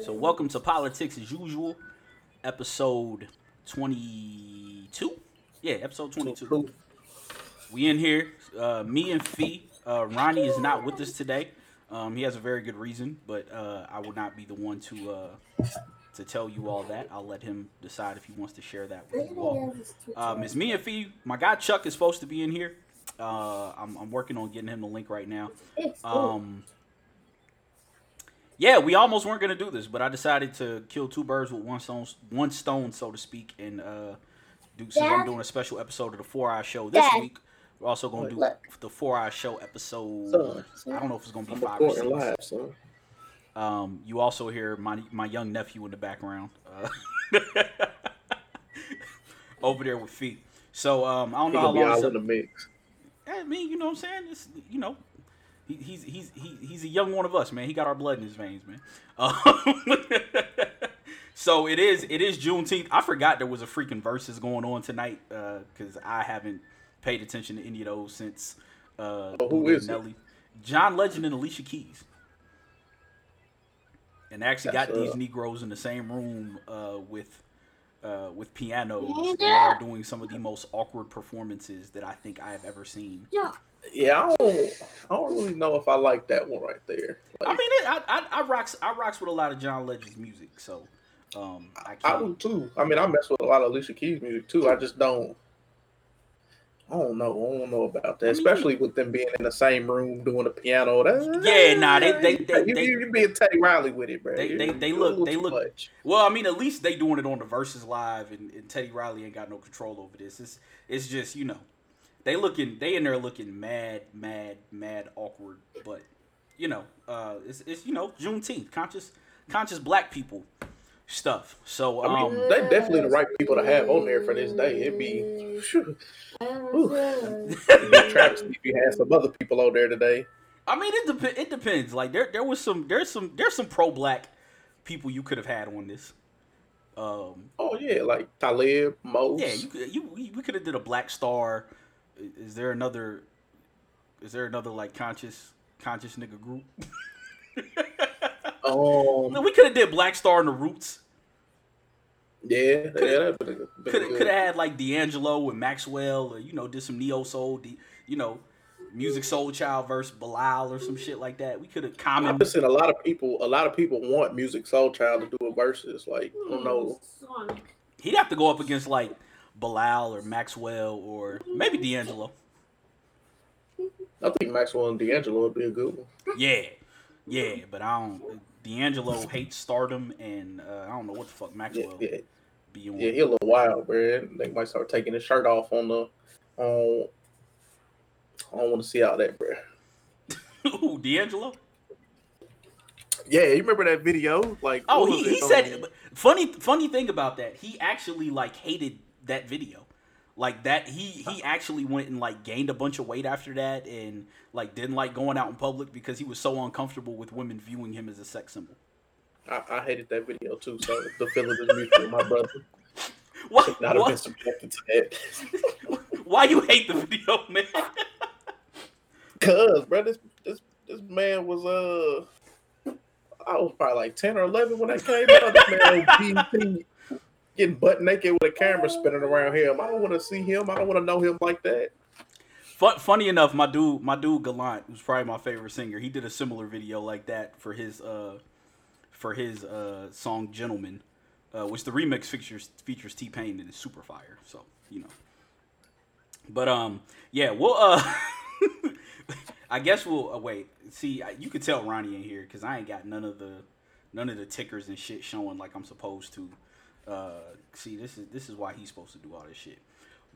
So welcome to Politics as Usual, episode twenty-two. Yeah, episode twenty-two. We in here. Uh, me and Fee. Uh, Ronnie is not with us today. Um, he has a very good reason, but uh, I will not be the one to uh, to tell you all that. I'll let him decide if he wants to share that with you all. Um, it's me and Fee. My guy Chuck is supposed to be in here. Uh, I'm, I'm working on getting him the link right now. Um, yeah, we almost weren't gonna do this, but I decided to kill two birds with one stone, one stone, so to speak, and uh, do. Since I'm doing a special episode of the Four Hour Show this Dad. week, we're also gonna do Look. the Four Hour Show episode. Son, I don't know if it's gonna be I'm five or six. live, son. Um, you also hear my my young nephew in the background uh, over there with feet. So um, I don't know how gonna long. all this in the mix. I mean, you know what I'm saying? It's, you know, he, he's he's he, he's a young one of us, man. He got our blood in his veins, man. Um, so it is it is Juneteenth. I forgot there was a freaking Verzuz going on tonight because I haven't paid attention to any of those since. Uh, Oh, who Boogie it? John Legend and Alicia Keys. And they actually That's, got these uh, Negroes in the same room uh, with uh, with pianos. Yeah. They are doing some of the most awkward performances that I think I have ever seen. Yeah. Yeah, I don't, I don't really know if I like that one right there. I mean, it, I, I I rocks I rocks with a lot of John Legend's music, so um, I I do too. I mean, I mess with a lot of Alicia Keys music too. I just don't. I don't know. I don't know about that, I mean, especially with them being in the same room doing the piano. That, Yeah, nah, they- they- they- you, they- you being Teddy Riley with it, bro. They- they- they look- they look- much. Well, I mean, at least they doing it on the Verzuz live, and, and Teddy Riley ain't got no control over this. It's it's just you know, they looking they in there looking mad, mad, mad awkward, but you know, uh, it's it's you know Juneteenth, conscious conscious black people stuff. So I um, mean, they definitely the right people to have on there for this day. It'd be, phew, it'd be a travesty if you had some other people on there today. I mean, it dep- it depends. Like there there was some there's some there's some pro black people you could have had on this. Um, Oh yeah, like Talib, Mos. yeah, you could you we could have did a Black Star. I- Is there another? Is there another like conscious conscious nigga group? Um, we could have did Black Star and the Roots. yeah, yeah, that'd been, been Could have good. could have had like D'Angelo and Maxwell, or you know, did some neo soul, D- you know, Musiq Soulchild versus Bilal or some shit like that. We could have I've common. been a lot of people. A lot of people want Musiq Soulchild to do a Verzuz. Like, I don't know. He'd have to go up against like Bilal or Maxwell or maybe D'Angelo. I think Maxwell and D'Angelo would be a good one. Yeah, yeah, but I don't. D'Angelo hates stardom, and uh, I don't know what the fuck Maxwell yeah, be on. yeah. He a little wild, bro. They might start taking his shirt off on the. On, I don't want to see all that, bro. Ooh, D'Angelo. Yeah, you remember that video? Like, Oh, he, he said funny funny thing about that. He actually like hated that video. Like that he he actually went and like gained a bunch of weight after that and like didn't like going out in public because he was so uncomfortable with women viewing him as a sex symbol. I, I hated that video too. So the feeling is mutual. My brother Why, should not have been why, subjected to that. why you hate the video, man? Cause, bro, this this this man was uh, I was probably like ten or eleven when that came out. This man BET getting butt naked with a camera spinning around him. I don't want to see him. I don't want to know him like that. Fun, funny enough, my dude, my dude Gallant, who's probably my favorite singer, he did a similar video like that for his uh for his uh song "Gentleman," uh, which the remix features features T Pain and is super fire. So you know, but um, yeah, we'll uh, I guess we'll uh, wait. See, you could tell Ronnie in here because I ain't got none of the none of the tickers and shit showing like I'm supposed to. Uh, see, this is this is why he's supposed to do all this shit.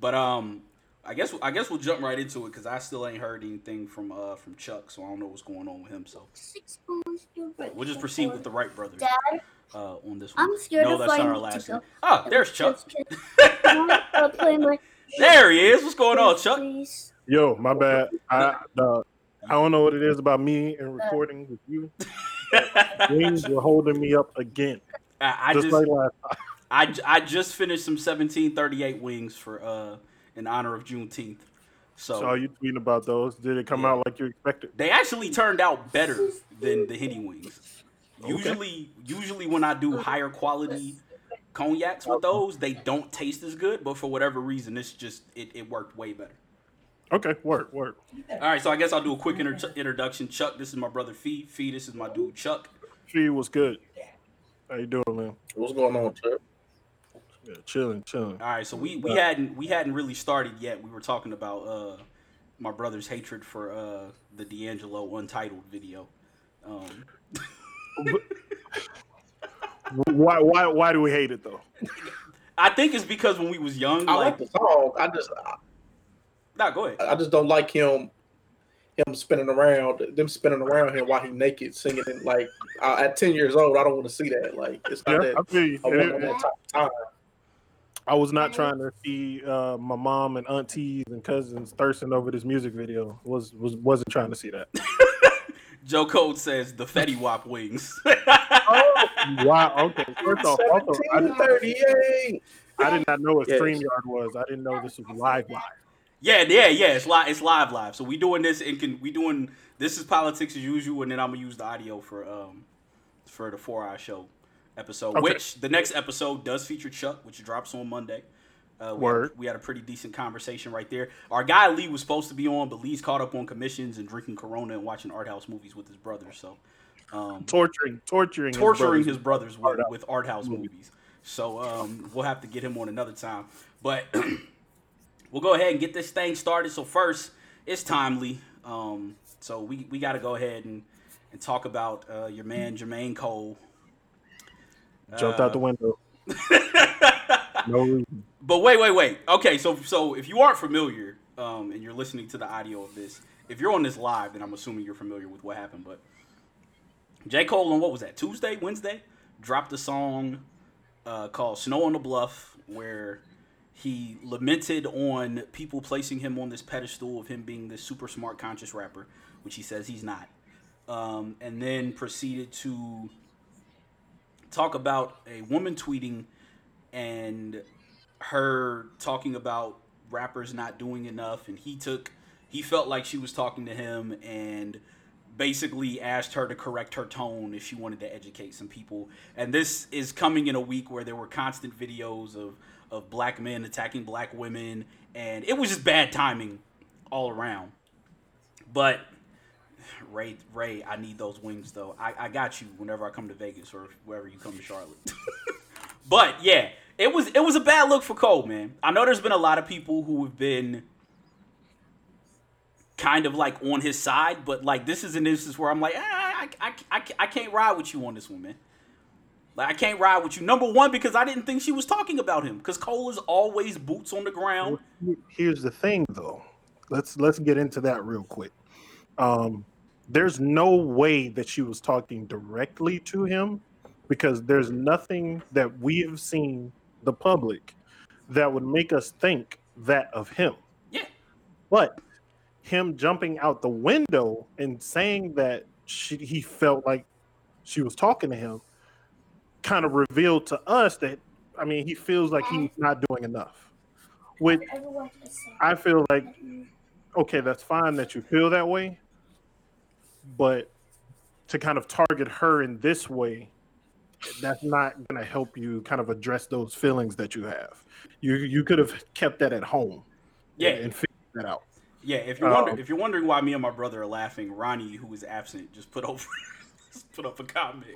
But um, I guess I guess we'll jump right into it because I still ain't heard anything from uh from Chuck, so I don't know what's going on with him. So we'll just proceed with the Wright brothers Dad, uh, on this one. I'm scared no, of that's not our flying last to one. Ah, there's Chuck. I'll play my. There he is. What's going on, Chuck? Yo, my bad. I the, I don't know what it is about me and recording with you. Wings were holding me up again, I, I just, just like last time. I, j- I just finished some 1738 wings for uh in honor of Juneteenth. So Saw you tweeting about those. Did it come Yeah. out like you expected? they actually turned out better than the Henny wings. Usually, usually when I do higher quality cognacs with those, they don't taste as good. But for whatever reason, this just it, it worked way better. Okay, work, work. All right, so I guess I'll do a quick inter- introduction. Chuck, this is my brother Fee. Fee, this is my dude Chuck. Fee was good. How you doing, man? What's going on, Chuck? Yeah, chilling, chilling. All right, so we, we hadn't we hadn't really started yet. We were talking about uh my brother's hatred for uh the D'Angelo Untitled video. Um, Why, why, why do we hate it though? I think it's because when we was young, I like, like the song. I just, I, nah, go ahead. I just don't like him. Him spinning around, them spinning around him while he naked singing it. Like uh, at ten years old, I don't want to see that. Like it's not Yeah, that. I feel you. I And want it- that type of time. I was not trying to see uh, my mom and aunties and cousins thirsting over this music video. Was was wasn't trying to see that. Joe Code says the Fetty Wap wings. Wow. Okay. First off, also, I, Seventeen thirty-eight. I did not know what Yes. StreamYard was. I didn't know this was live live. yeah, yeah, yeah. It's live. It's live, live. So we doing this and can we doing this is politics as usual, and then I'm gonna use the audio for um for the four hour show episode, Okay. which the next episode does feature Chuck, which drops on Monday. Uh, we Word. Had, we had a pretty decent conversation right there. Our guy Lee was supposed to be on, but Lee's caught up on commissions and drinking Corona and watching art house movies with his brother. So, um, Torturing, torturing, torturing his his brothers with, Art house with art house movies. movies. So um, we'll have to get him on another time. But we'll go ahead and get this thing started. So first, it's timely. Um, so we, we got to go ahead and, and talk about uh, your man Jermaine Cole. Jumped Uh, out the window. No reason. But wait, wait, wait. Okay, so so if you aren't familiar um, and you're listening to the audio of this, if you're on this live, then I'm assuming you're familiar with what happened. But J. Cole on what was that Tuesday, Wednesday, dropped a song uh, called "Snow on the Bluff," where he lamented on people placing him on this pedestal of him being this super smart, conscious rapper, which he says he's not, um, and then proceeded to talk about a woman tweeting and her talking about rappers not doing enough. And he took he felt like she was talking to him and basically asked her to correct her tone if she wanted to educate some people. And this is coming in a week where there were constant videos of of black men attacking black women. And it was just bad timing all around. But Ray, Ray, I need those wings though. I, I got you whenever I come to Vegas or wherever you come to Charlotte. but yeah, it was it was a bad look for Cole, man. I know there's been a lot of people who have been kind of like on his side, but like this is an instance where I'm like, ah, I, I, I, I can't ride with you on this one, man. Like I can't ride with you. Number one, because I didn't think she was talking about him. Because Cole is always boots on the ground. Here's the thing, though. Let's let's get into that real quick. Um, there's no way that she was talking directly to him because there's nothing that we have seen the public that would make us think that of him. Yeah. But him jumping out the window and saying that she, he felt like she was talking to him kind of revealed to us that I mean he feels like he's not doing enough. Which I feel like okay, that's fine that you feel that way, but to kind of target her in this way, that's not going to help you kind of address those feelings that you have. You you could have kept that at home, Yeah. and figured that out. Yeah, if you're wondering, Um, if you're wondering why me and my brother are laughing, Ronnie, who is absent, just put over put up a comment.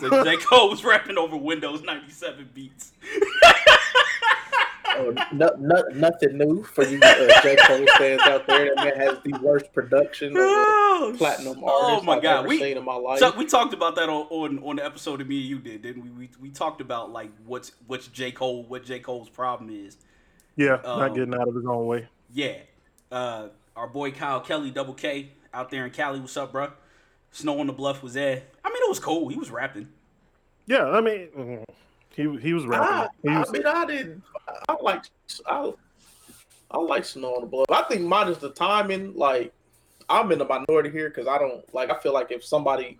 Said J. Cole was rapping over Windows 97 beats. Oh, no, no, nothing new for you uh, J. Cole fans out there. That man has the worst production of a Oh, platinum oh artist my I've god, ever we seen in my life. Chuck, we talked about that on, on on the episode of me and you did, didn't we? We we talked about like what's what's J. Cole, what J. Cole's problem is. Yeah, Um, not getting out of his own way. Yeah. Uh, our boy Kyle Kelly, double K, out there in Cali. What's up, bro? Snow on the Bluff was there. I mean, it was cool. He was rapping. Yeah, I mean, mm, he he was I, rapping. He I mean, I didn't. I like. I, I like Snow on the Bluff. I think mine is the timing. Like, I'm in the minority here because I don't like. I feel like if somebody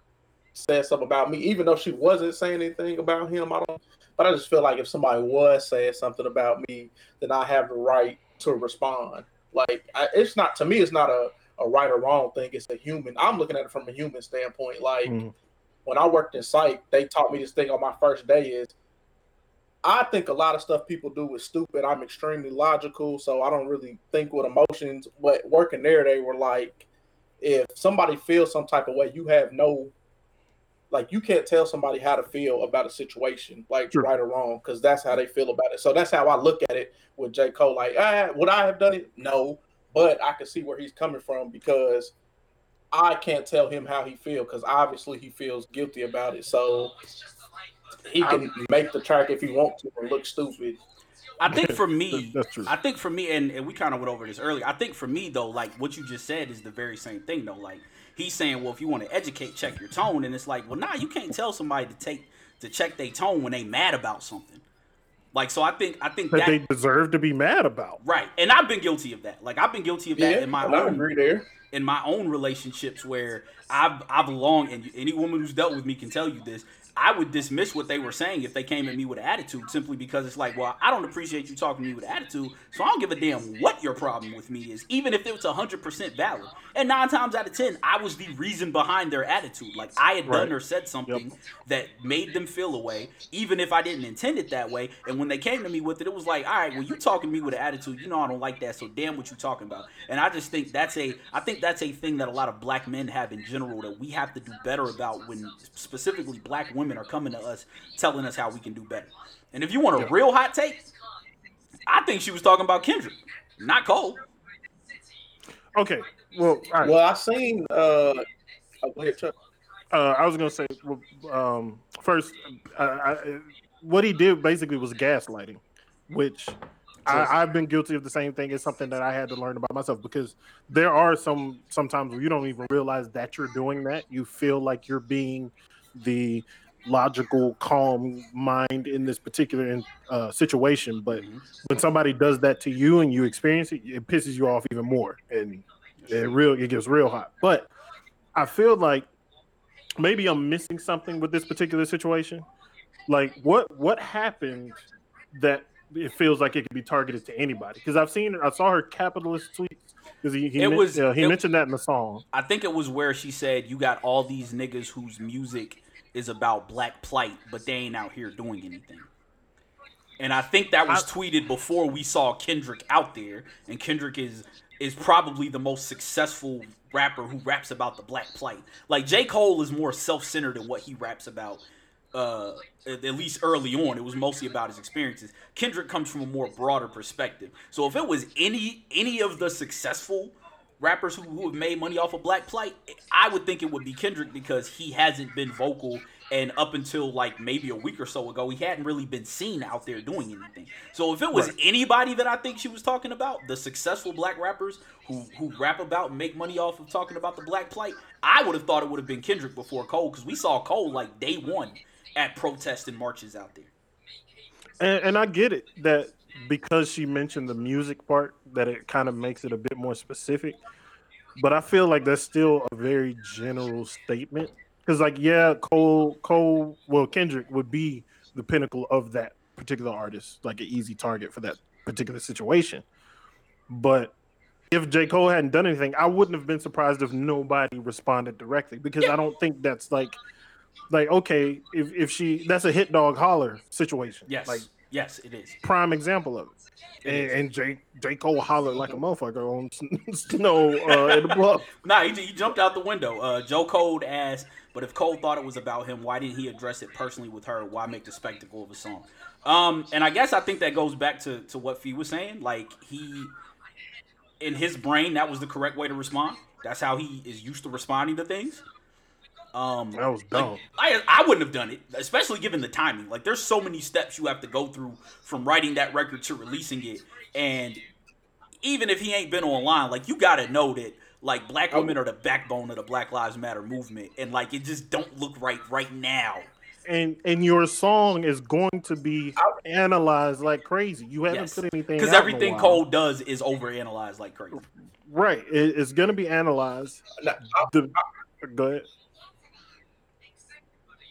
says something about me, even though she wasn't saying anything about him, I don't. But I just feel like if somebody was saying something about me, then I have the right to respond. Like, I, it's not to me. It's not a a right or wrong thing. It's a human. I'm looking at it from a human standpoint. Like. Mhm. when I worked in psych, they taught me this thing on my first day is I think a lot of stuff people do is stupid. I'm extremely logical, so I don't really think with emotions. But working there, they were like, if somebody feels some type of way, you have no, like, you can't tell somebody how to feel about a situation, like True. right or wrong, because that's how they feel about it. So that's how I look at it with J. Cole. Like, ah, would I have done it? No, but I can see where he's coming from because I can't tell him how he feels because obviously he feels guilty about it. So he can make the track if he wants to and look stupid. I think for me, That's true. I think for me, and, and we kind of went over this earlier. I think for me though, like what you just said is the very same thing though. Like he's saying, well, if you want to educate, check your tone, and it's like, well, nah, you can't tell somebody to take to check their tone when they mad about something. Like so, I think I think that that, they deserve to be mad about. right, and I've been guilty of that. Like I've been guilty of that Yeah, in my I own there. in my own relationships where I've I've long and any woman who's dealt with me can tell you this. I would dismiss what they were saying if they came at me with attitude simply because it's like, well, I don't appreciate you talking to me with attitude, so I don't give a damn what your problem with me is, even if it was hundred percent valid. And nine times out of ten, I was the reason behind their attitude. Like I had done or said something that made them feel a way, even if I didn't intend it that way. And when they came to me with it, it was like, all right, well, you talking to me with an attitude, you know I don't like that, so damn what you talking about. And I just think that's a, I think that's a thing that a lot of black men have in general that we have to do better about when specifically black women are coming to us telling us how we can do better. And if you want a real hot take, I think she was talking about Kendrick, not Cole. Okay. Well, all right. Well, I seen. Uh, oh, go ahead, Chuck. uh, I was gonna say um, first, uh, I, what he did basically was gaslighting, which I, I've been guilty of the same thing. It's something that I had to learn about myself because there are some sometimes where you don't even realize that you're doing that. You feel like you're being the logical, calm mind in this particular uh, situation, but when somebody does that to you and you experience it, it pisses you off even more, and it real it gets real hot. But I feel like maybe I'm missing something with this particular situation. Like what what happened that it feels like it could be targeted to anybody? Because I've seen I saw her capitalist tweets because he he, It was- uh, he it- mentioned that in the song. I think it was where she said you got all these niggas whose music is about black plight, but they ain't out here doing anything. And I think that was tweeted before we saw Kendrick out there, and Kendrick is is probably the most successful rapper who raps about the black plight. Like J. Cole is more self-centered in what he raps about. Uh, at least early on, it was mostly about his experiences. Kendrick comes from a more broader perspective. So if it was any any of the successful rappers who, who have made money off of Black Plight, I would think it would be Kendrick because he hasn't been vocal and up until like maybe a week or so ago, he hadn't really been seen out there doing anything. So if it was Right. anybody that I think she was talking about, the successful black rappers who who rap about and make money off of talking about the Black Plight, I would have thought it would have been Kendrick before Cole because we saw Cole like day one at protests and marches out there. And, and I get it that because she mentioned the music part, that it kind of makes it a bit more specific. But I feel like that's still a very general statement. Because, like, yeah, Cole, Cole, well, Kendrick would be the pinnacle of that particular artist, like an easy target for that particular situation. But if J. Cole hadn't done anything, I wouldn't have been surprised if nobody responded directly because I don't think that's like, like okay, if, if she that's a hit dog holler situation. Yes, like yes, it is. prime example of it. It And, and J. J. Cole hollered like a motherfucker on snow uh, in the bluff. Nah, he, he jumped out the window. Uh, Joe Cole asked, but if Cole thought it was about him, why didn't he address it personally with her? Why make the spectacle of a song? Um, and I guess I think that goes back to, to what Fee was saying. Like he, in his brain, that was the correct way to respond. That's how he is used to responding to things. Um, That was dumb. I, I wouldn't have done it, especially given the timing. Like, there's so many steps you have to go through from writing that record to releasing it. And even if he ain't been online, like, you got to know that, like, black women are the backbone of the Black Lives Matter movement. And, like, it just don't look right right now. And and your song is going to be analyzed like crazy. You haven't Yes. put anything Because out in a everything while. Cole does is overanalyzed like crazy. right? It, it's going to be analyzed. Now, I- The, go ahead.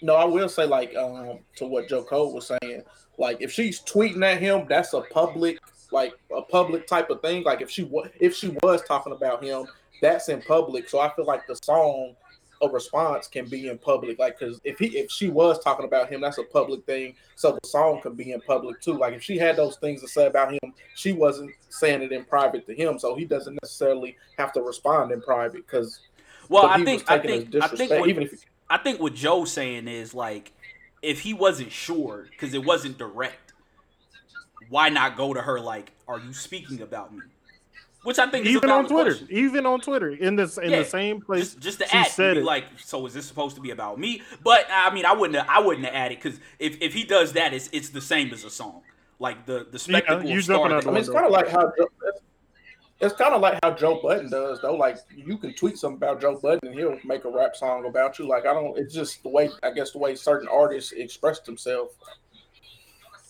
No, I will say like um to what Joe Cole was saying. Like if she's tweeting at him, that's a public like a public type of thing. Like if she was if she was talking about him, that's in public. So I feel like the song a response can be in public. Like, because if he if she was talking about him, that's a public thing. So the song can be in public too. Like if she had those things to say about him, she wasn't saying it in private to him, so he doesn't necessarily have to respond in private. Because Well, I think I think I think even if- I think what Joe's saying is like if he wasn't sure because it wasn't direct, why not go to her like, "Are you speaking about me?" Which I think is a even on Twitter, question. even on Twitter, in this in Yeah. the same place. Just, just to she add, said be it. like, so is this supposed to be about me? But I mean, I wouldn't, have, I wouldn't have added because if, if he does that, it's it's the same as a song. Like the the spectacle you of jumping Star out I mean, it's kind of like how Joe, it's, it's kind of like how Joe Budden does, though. Like you can tweet something about Joe Budden, and he'll make a rap song about you. Like I don't. It's just the way I guess the way certain artists express themselves.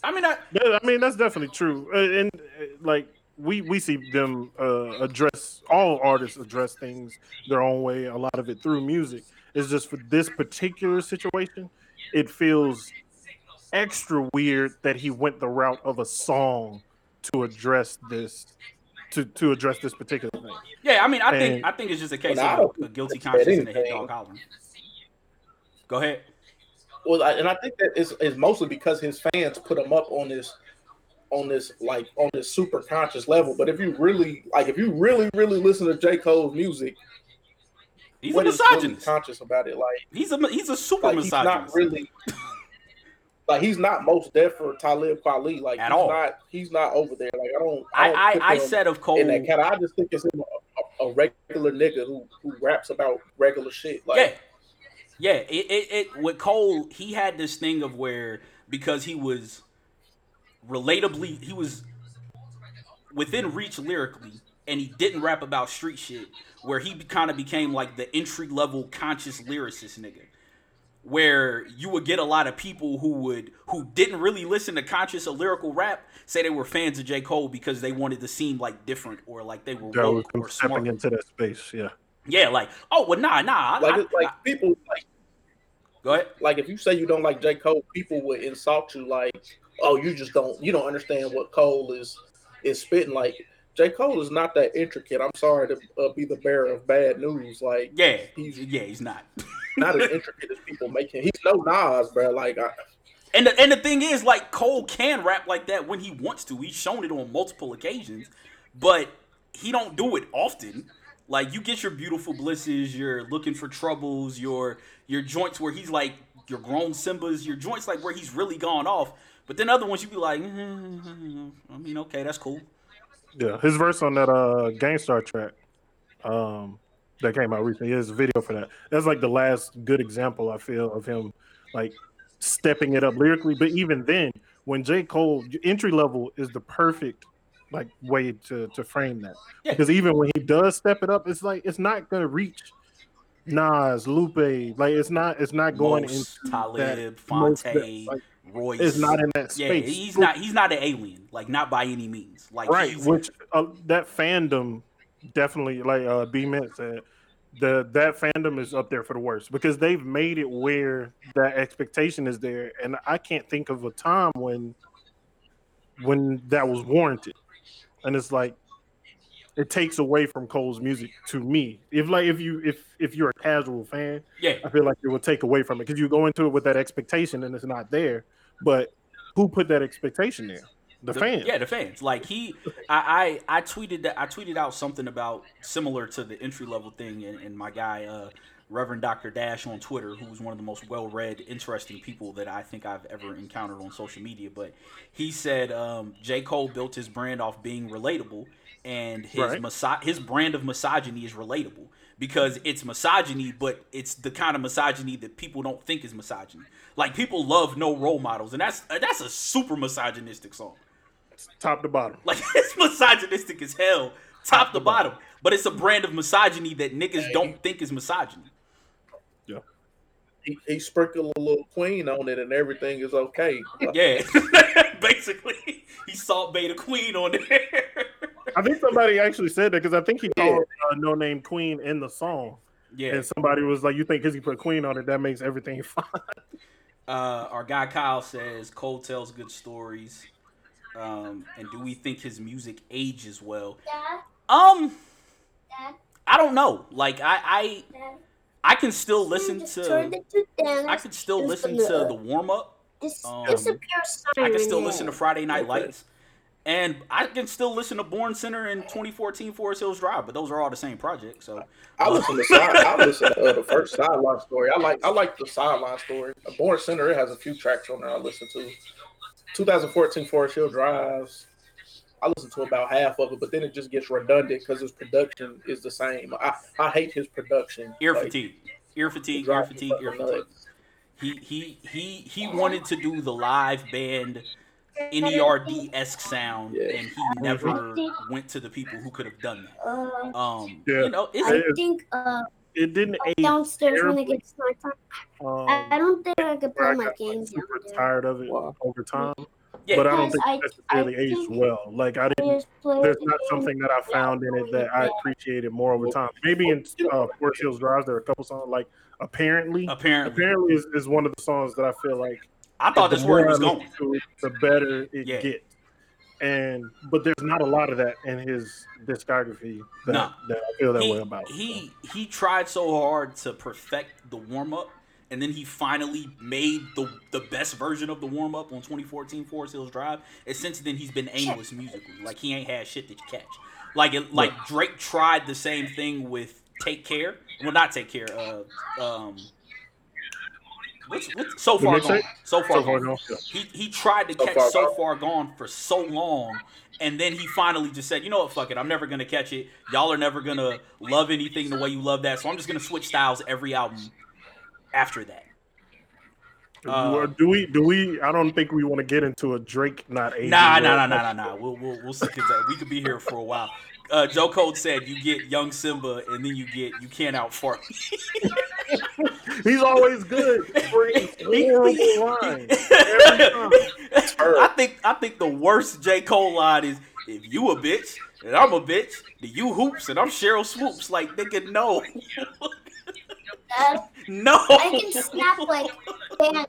I mean, I, Yeah, I mean that's definitely true, Uh, and uh, like we we see them uh, address all artists address things their own way. A lot of it through music. It's just for this particular situation, it feels extra weird that he went the route of a song to address this to to address this particular thing. yeah, I mean, I And- think I think it's just a case of a, a guilty think that conscience and a hit anything- dog hollering. Go ahead. Well, I, and I think that is is mostly because his fans put him up on this on this like on this super conscious level. But if you really like, if you really really listen to J Cole's music, He's what a is really misogynist. conscious about it? Like, He's a he's a super like he's not really. Like he's not Mos Def for Talib Kweli. Like At he's all. not. He's not over there. Like I don't. I, I don't I, I said of Cole. in that cat. I just think it's him a, a, a regular nigga who who raps about regular shit. Like yeah, yeah. It, it it with Cole, he had this thing of where because he was relatably, he was within reach lyrically, and he didn't rap about street shit. Where he kind of became like the entry level conscious lyricist nigga. Where you would get a lot of people who would who didn't really listen to conscious or lyrical rap say they were fans of J. Cole because they wanted to seem like different or like they were That was woke or stepping smart. into that space. Yeah, Yeah, like oh well nah nah. Like I- it's like I- people like go ahead. like if you say you don't like J. Cole, people would insult you like, oh, you just don't you don't understand what Cole is is spitting. Like J. Cole is not that intricate. I'm sorry to uh, be the bearer of bad news. Like Yeah, He's- yeah, he's not. not as intricate as people make him. He's no Nas, bro. Like I, And the, and the thing is, like Cole can rap like that when he wants to. He's shown it on multiple occasions, but he don't do it often. Like you get your beautiful blisses, you're looking for troubles, your your joints where he's like your grown Simba's, your joints like where he's really gone off. But then other ones you be like, "Mm, I mean, okay, that's cool. yeah. His verse on that uh Gangstar track, um, that came out recently. There's a video for that. That's like the last good example I feel of him like stepping it up lyrically. But even then, when J Cole entry level is the perfect like way to to frame that Yeah. because even when he does step it up, it's like it's not gonna reach Nas, Lupe. Like it's not it's not going Mos, into Talib, most that- Phonte, like, Royce. it's not in that space. yeah, he's not. He's not an alien. Like not by any means. Like right which uh, that fandom definitely like uh b mint said the that fandom is up there for the worst because they've made it where that expectation is there. And i can't think of a time when when that was warranted. And it's like it takes away from cole's music to me. If like if you if if you're a casual fan yeah. i feel like it will take away from it because you go into it with that expectation and it's not there. But who put that expectation there the, fans Yeah, the fans. Like he, I, I, I tweeted that I tweeted out something about similar to the entry level thing, and, and my guy, uh, Reverend Doctor Dash on Twitter, who's one of the most well read, interesting people that I think I've ever encountered on social media. But he said um, J Cole built his brand off being relatable, and his Right. miso- his brand of misogyny is relatable because it's misogyny, but it's the kind of misogyny that people don't think is misogyny. Like people love no role models, and that's that's a super misogynistic song. Top to bottom Like it's misogynistic as hell, top to bottom. But it's a brand of misogyny that niggas don't think is misogyny. Yeah. He, he sprinkled a little queen on it, and everything is okay. Yeah, basically, he salt bait a queen on there. I think somebody actually said that because I think he called uh, No Name Queen in the song, yeah. and somebody was like, "You think because he put Queen on it, that makes everything fine?" Uh, our guy Kyle says Cole tells good stories. Um, and do we think his music ages well? Dad, Um, Dad, I don't know. Like I, I Dad. I can still listen to. it to dance. I could still listen to the warm up. Dis- um, disappear I can still listen to. Friday Night Lights, and I can still listen to Born Sinner and 2014 Forest Hills Drive. But those are all the same project. So I listen to side. I listen to uh, the first sideline story. I like I like the sideline story. Born Sinner it has a few tracks on there. I listen to. 2014 Forest Hill Drives. I listen to about half of it, but then it just gets redundant because his production is the same. I, I hate his production. ear Like, fatigue, ear fatigue, ear fatigue, ear fatigue. He he he he wanted to do the live band NERD esque sound, Yeah. and he never went to the people who could have done that. Uh, Um, Yeah. you know, I think uh, It didn't age. downstairs when it terribly. gets nighttime, Um, I I don't think I could where I play my got like, games down super tired of it Wow. over time, yeah. but I don't think I- it necessarily I aged well. Like I didn't. There's not something that I found in it that I appreciated more over time. Maybe in uh, Forest Hills Drive, there are a couple songs like apparently. apparently, Apparently is, is one of the songs that I feel like I thought this that's where he more was going. to it, the better it Yeah. gets. And but there's not a lot of that in his discography that, No. that I feel that way He, about. he he tried so hard to perfect the warm up, and then he finally made the the best version of the warm up on 2014 Forest Hills Drive. And since then, he's been aimless musically. Like he ain't had shit that you catch. Like it, like Drake tried the same thing with Take Care. Well, not Take Care. Uh, um, what's, what's so far gone? So far So far, gone. no. He he tried to So catch Far so Gone? far gone for so long, and then he finally just said, "You know what? Fuck it. I'm never gonna catch it. Y'all are never gonna love anything the way you love that. So I'm just gonna switch styles every album after that." Uh, do we? Do we? I don't think we want to get into a Drake not aging. Nah, nah, nah, nah, nah, nah. We'll we'll we'll stick to that. We could be here for a while. Uh, Joe Code said you get young Simba, and then you get you can't out fart. He's always good for a horrible line. Every time. I think I think the worst J Cole line is if you a bitch and I'm a bitch, then you hoops and I'm Sheryl Swoopes. Like nigga, no, That- no. I can snap like dance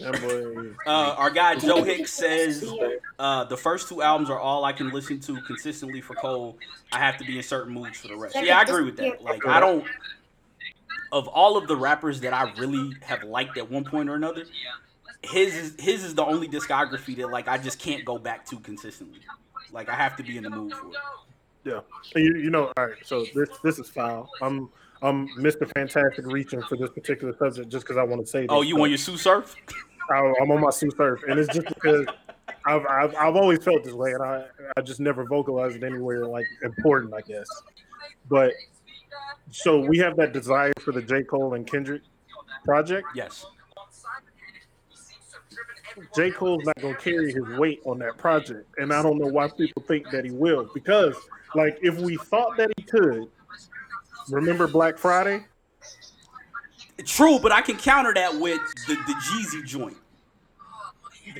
like boy. Uh, our guy Joe Hicks says uh, the first two albums are all I can listen to consistently for Cole. I have to be in certain moods for the rest. Yeah, I agree with that. Like I don't. Of all of the rappers that I really have liked at one point or another, his is his is the only discography that like I just can't go back to consistently. Like I have to be in the mood for it. Yeah. You, you know, all right. So this this is foul. I'm I'm Mr. Fantastic reaching for this particular subject just because I oh, want to say. This, Oh, you on your Sue Surf? I, I'm on my Sue Surf, and it's just because I've, I've I've always felt this way, and I I just never vocalized it anywhere like important, I guess. But so we have that desire for the J Cole and Kendrick project. Yes. J. Cole's not gonna carry his weight on that project, and I don't know why people think that he will. Because, like, if we thought that he could, remember Black Friday? True, but I can counter that with the, the Jeezy joint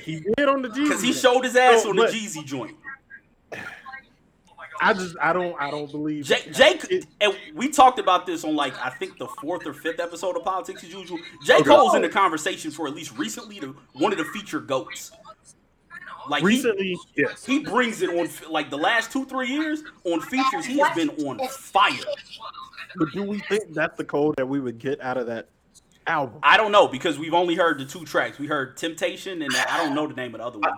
He did on the Jeezy because he showed his ass Oh, on the Jeezy joint. I just, I don't, I don't believe. Jake, Jake, It- and we talked about this on like I think the fourth or fifth episode of Politics as Usual. J. Okay. Cole's in the conversation for at least recently to one of the feature goats. Like he, recently, yes. he brings it on like the last two three years on features. He has been on fire. But do we think that's the code that we would get out of that album? I don't know because we've only heard the two tracks. We heard Temptation and uh, I don't know the name of the other one.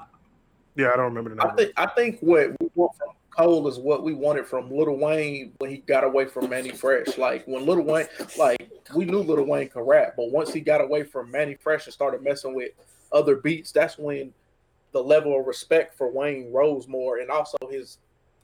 Yeah, I don't remember the name. I think I think what we want from Cole is what we wanted from Lil Wayne when he got away from Mannie Fresh. Like when Lil Wayne, like we knew Lil Wayne could rap, but once he got away from Mannie Fresh and started messing with other beats, that's when the level of respect for Wayne rose more, and also his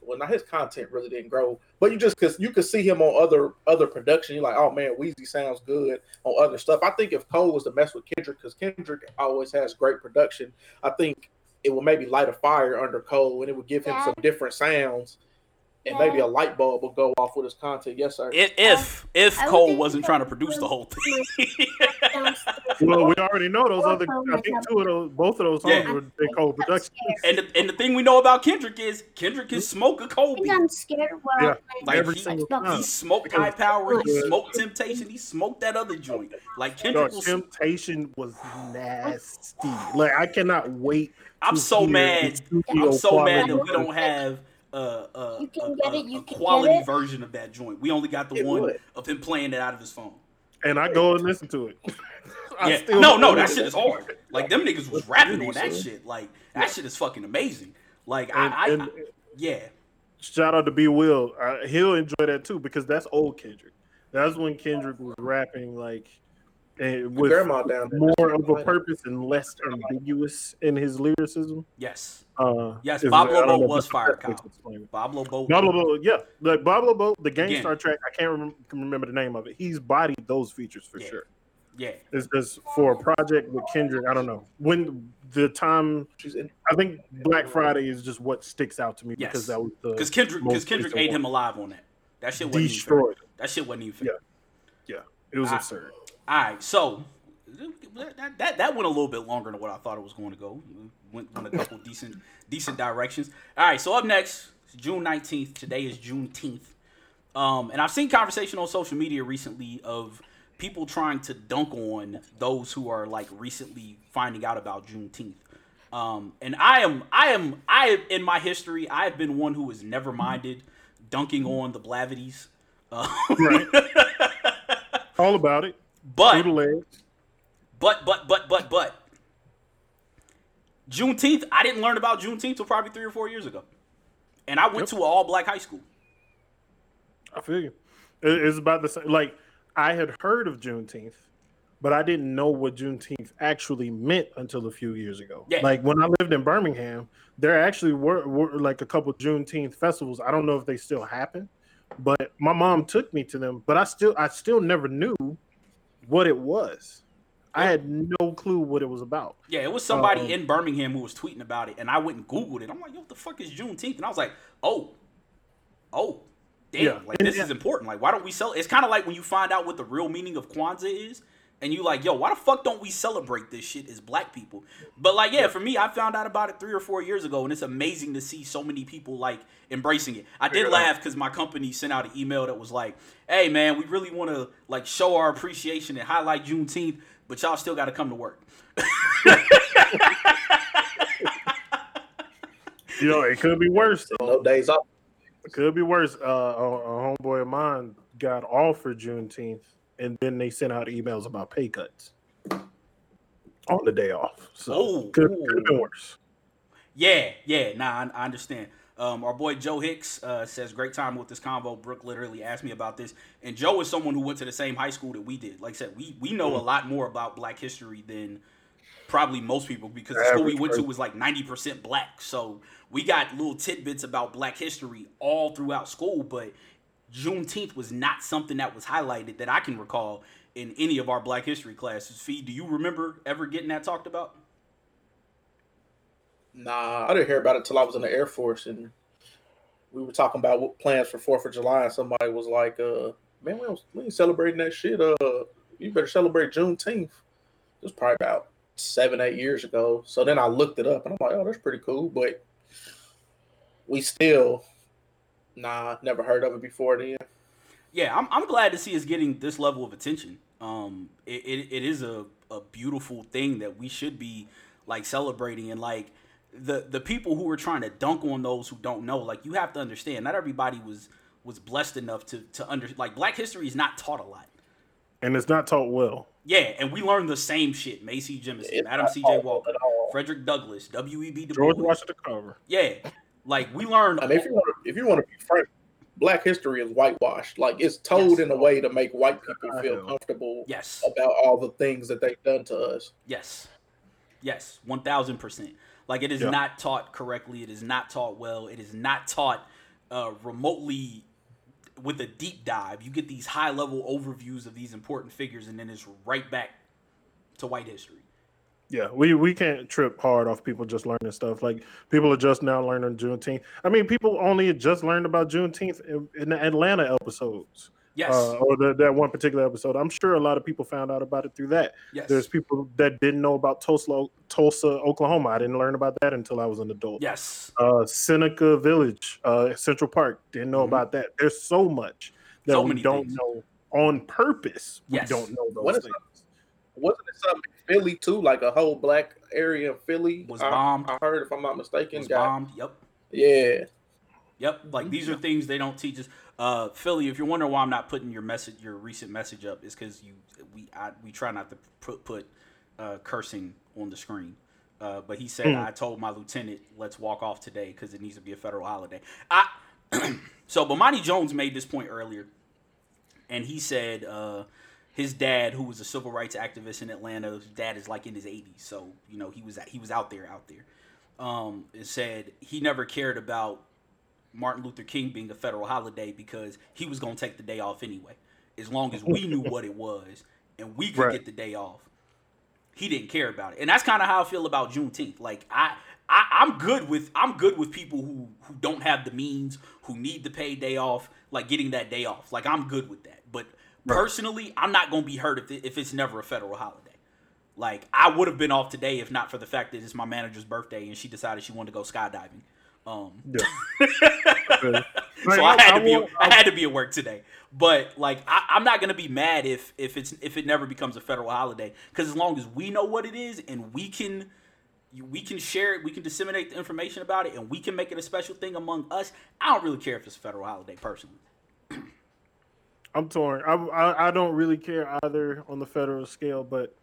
well, not his content really didn't grow, but you just because you could see him on other other production, you're like, oh man, Weezy sounds good on other stuff. I think if Cole was to mess with Kendrick, because Kendrick always has great production, I think it would maybe light a fire under Cole and it would give him some different sounds and maybe a light bulb will go off with his content. Yes, sir. If if, if I Cole wasn't trying to produce the whole thing. Well, we already know those other. I think two of those, both of those songs Yeah. were J. Cole I'm production. and the, and the thing we know about Kendrick is Kendrick can hmm? smoke a I Kobe. think I'm scared of Yeah, Like every he- single time. He smoked high power. He smoked temptation. He smoked that other joint. Like Kendrick Dog, was. Temptation was nasty. Like I cannot wait. I'm so mad. I'm so mad that we don't have uh, uh, You a, can get a- it, you a can quality get it. version of that joint. We only got the It one would. of him playing it out of his phone. and I go and listen to it. Yeah. still No, no, that shit is hard. Like them niggas was rapping on that shit. Like that shit is fucking amazing. Like And, I, I, and I yeah. shout out to B Will. Uh, he'll enjoy that too because that's old Kendrick. That's when Kendrick was rapping like and with grandma down there. more of a purpose and less ambiguous in his lyricism. Yes. Uh, Yes, is- Bob Lobo know was fired, best way Kyle. Bob Lobo. Bob Lobo, yeah, like Bob Lobo, the Again. Gang Starr track. I can't remember, remember the name of it. He's bodied those features for Yeah. sure. Yeah. It's just for a project with Kendrick. I don't know when the time. I think Black Friday is just what sticks out to me Yes. because that was the Because Kendrick, because Kendrick ate one. him alive on that. That shit wasn't even fair. destroyed. That shit wasn't even fair. Yeah. It was I- absurd. All right, so that, that that went a little bit longer than what I thought it was going to go. Went on a couple decent decent directions. All right, so up next, June nineteenth. Today is Juneteenth, um, and I've seen conversation on social media recently of people trying to dunk on those who are like recently finding out about Juneteenth. Um, and I am, I am, I in my history, I have been one who has never minded dunking on the Blavities. Uh, Right. All about it. But Through the legs. But but but but but Juneteenth, I didn't learn about Juneteenth till probably three or four years ago, and I went Yep. to an all black high school. I feel you. It's about the same. Like I had heard of Juneteenth, but I didn't know what Juneteenth actually meant until a few years ago. Yeah. Like when I lived in Birmingham, there actually were, were like a couple Juneteenth festivals. I don't know if they still happen, but my mom took me to them. But I still, I still never knew what it was. I had no clue what it was about. Yeah, it was somebody Um, in Birmingham who was tweeting about it, and I went and googled it. I'm like, yo, what the fuck is Juneteenth? And I was like, oh, oh, damn, Yeah. like this is important. Like, why don't we sell? It's kind of like when you find out what the real meaning of Kwanzaa is. And you like, yo, why the fuck don't we celebrate this shit as black people? But like, yeah, for me, I found out about it three or four years ago, and it's amazing to see so many people like embracing it. I did laugh because my company sent out an email that was like, "Hey, man, we really want to like show our appreciation and highlight Juneteenth, but y'all still got to come to work." You know, it could be worse. No days off. It could be worse. Uh, a, a homeboy of mine got off for Juneteenth, and then they sent out emails about pay cuts on the day off. So Oh, could, could have been worse. Yeah, yeah, nah, I, I understand. Um, our boy Joe Hicks uh, says, "Great time with this convo." Brooke literally asked me about this, and Joe is someone who went to the same high school that we did. Like I said, we we know a lot more about Black history than probably most people because the school we went to was like ninety percent black. So we got little tidbits about Black history all throughout school, but Juneteenth was not something that was highlighted that I can recall in any of our Black history classes. Fee, do you remember ever getting that talked about? Nah, I didn't hear about it till I was in the Air Force, and we were talking about what plans for Fourth of July, and somebody was like, "Uh, man, we, we ain't celebrating that shit. Uh, you better celebrate Juneteenth." It was probably about seven, eight years ago. So then I looked it up, and I'm like, "Oh, that's pretty cool," but we still, nah, never heard of it before then. yeah, I'm, I'm glad to see it's getting this level of attention. Um, it, it, it is a, a beautiful thing that we should be like celebrating and like the the people who are trying to dunk on those who don't know. Like you have to understand, not everybody was was blessed enough to to under like Black history is not taught a lot. And it's not taught well. Yeah, and we learned the same shit. Macy Jemison, It's Adam C.J. taught Walker. Frederick Douglass, W.E.B. Du George Bois. Washington Carver. Yeah, like we learned. I mean, if you want to, if you want to be frank, Black history is whitewashed. Like it's told Yes. in a way to make white people I feel know. comfortable yes, about all the things that they've done to us. Yes. Yes. One thousand percent. Like it is Yeah. not taught correctly. It is not taught well. It is not taught uh, remotely with a deep dive. You get these high level overviews of these important figures, and then it's right back to white history. Yeah, we, we can't trip hard off people just learning stuff. Like people are just now learning Juneteenth. I mean, people only just learned about Juneteenth in, in the Atlanta episodes, Yes. uh, or the, that one particular episode. I'm sure a lot of people found out about it through that. yes. There's people that didn't know about Tulsa, Tulsa, Oklahoma. I didn't learn about that until I was an adult. yes. Uh, Seneca Village, uh, Central Park, didn't know Mhm. about that. There's so much that So we don't things. know on purpose. Yes. We don't know those is things. Wasn't it something in Philly too? Like a whole black area in Philly Was I, bombed. I heard, if I'm not mistaken. Was got- bombed. Yep. Yeah, Yep. Like these are things they don't teach us. Uh, Philly, if you're wondering why I'm not putting your message, your recent message up, is because you we I, we try not to put put uh, cursing on the screen. Uh, but he said Mm. I told my lieutenant, let's walk off today because it needs to be a federal holiday. I so Bomani Jones made this point earlier, and he said uh, his dad, who was a civil rights activist in Atlanta, his dad is like in his 80s, so you know he was he was out there out there. Um, it said he never cared about Martin Luther King being a federal holiday because he was gonna take the day off anyway, as long as we knew what it was and we could Right. get the day off. He didn't care about it, and that's kind of how I feel about Juneteenth. Like I, I, I'm good with I'm good with people who who don't have the means, who need the paid day off, like getting that day off. Like I'm good with that. But Right. personally, I'm not gonna be hurt if it, if it's never a federal holiday. Like I would have been off today if not for the fact that it's my manager's birthday and she decided she wanted to go skydiving. Um, Yeah. so I had to be I I had to be at work today. But like I, I'm not gonna be mad if if it's if it never becomes a federal holiday because as long as we know what it is and we can we can share it, we can disseminate the information about it, and we can make it a special thing among us. I don't really care if it's a federal holiday personally. I'm torn. I, I I don't really care either on the federal scale, but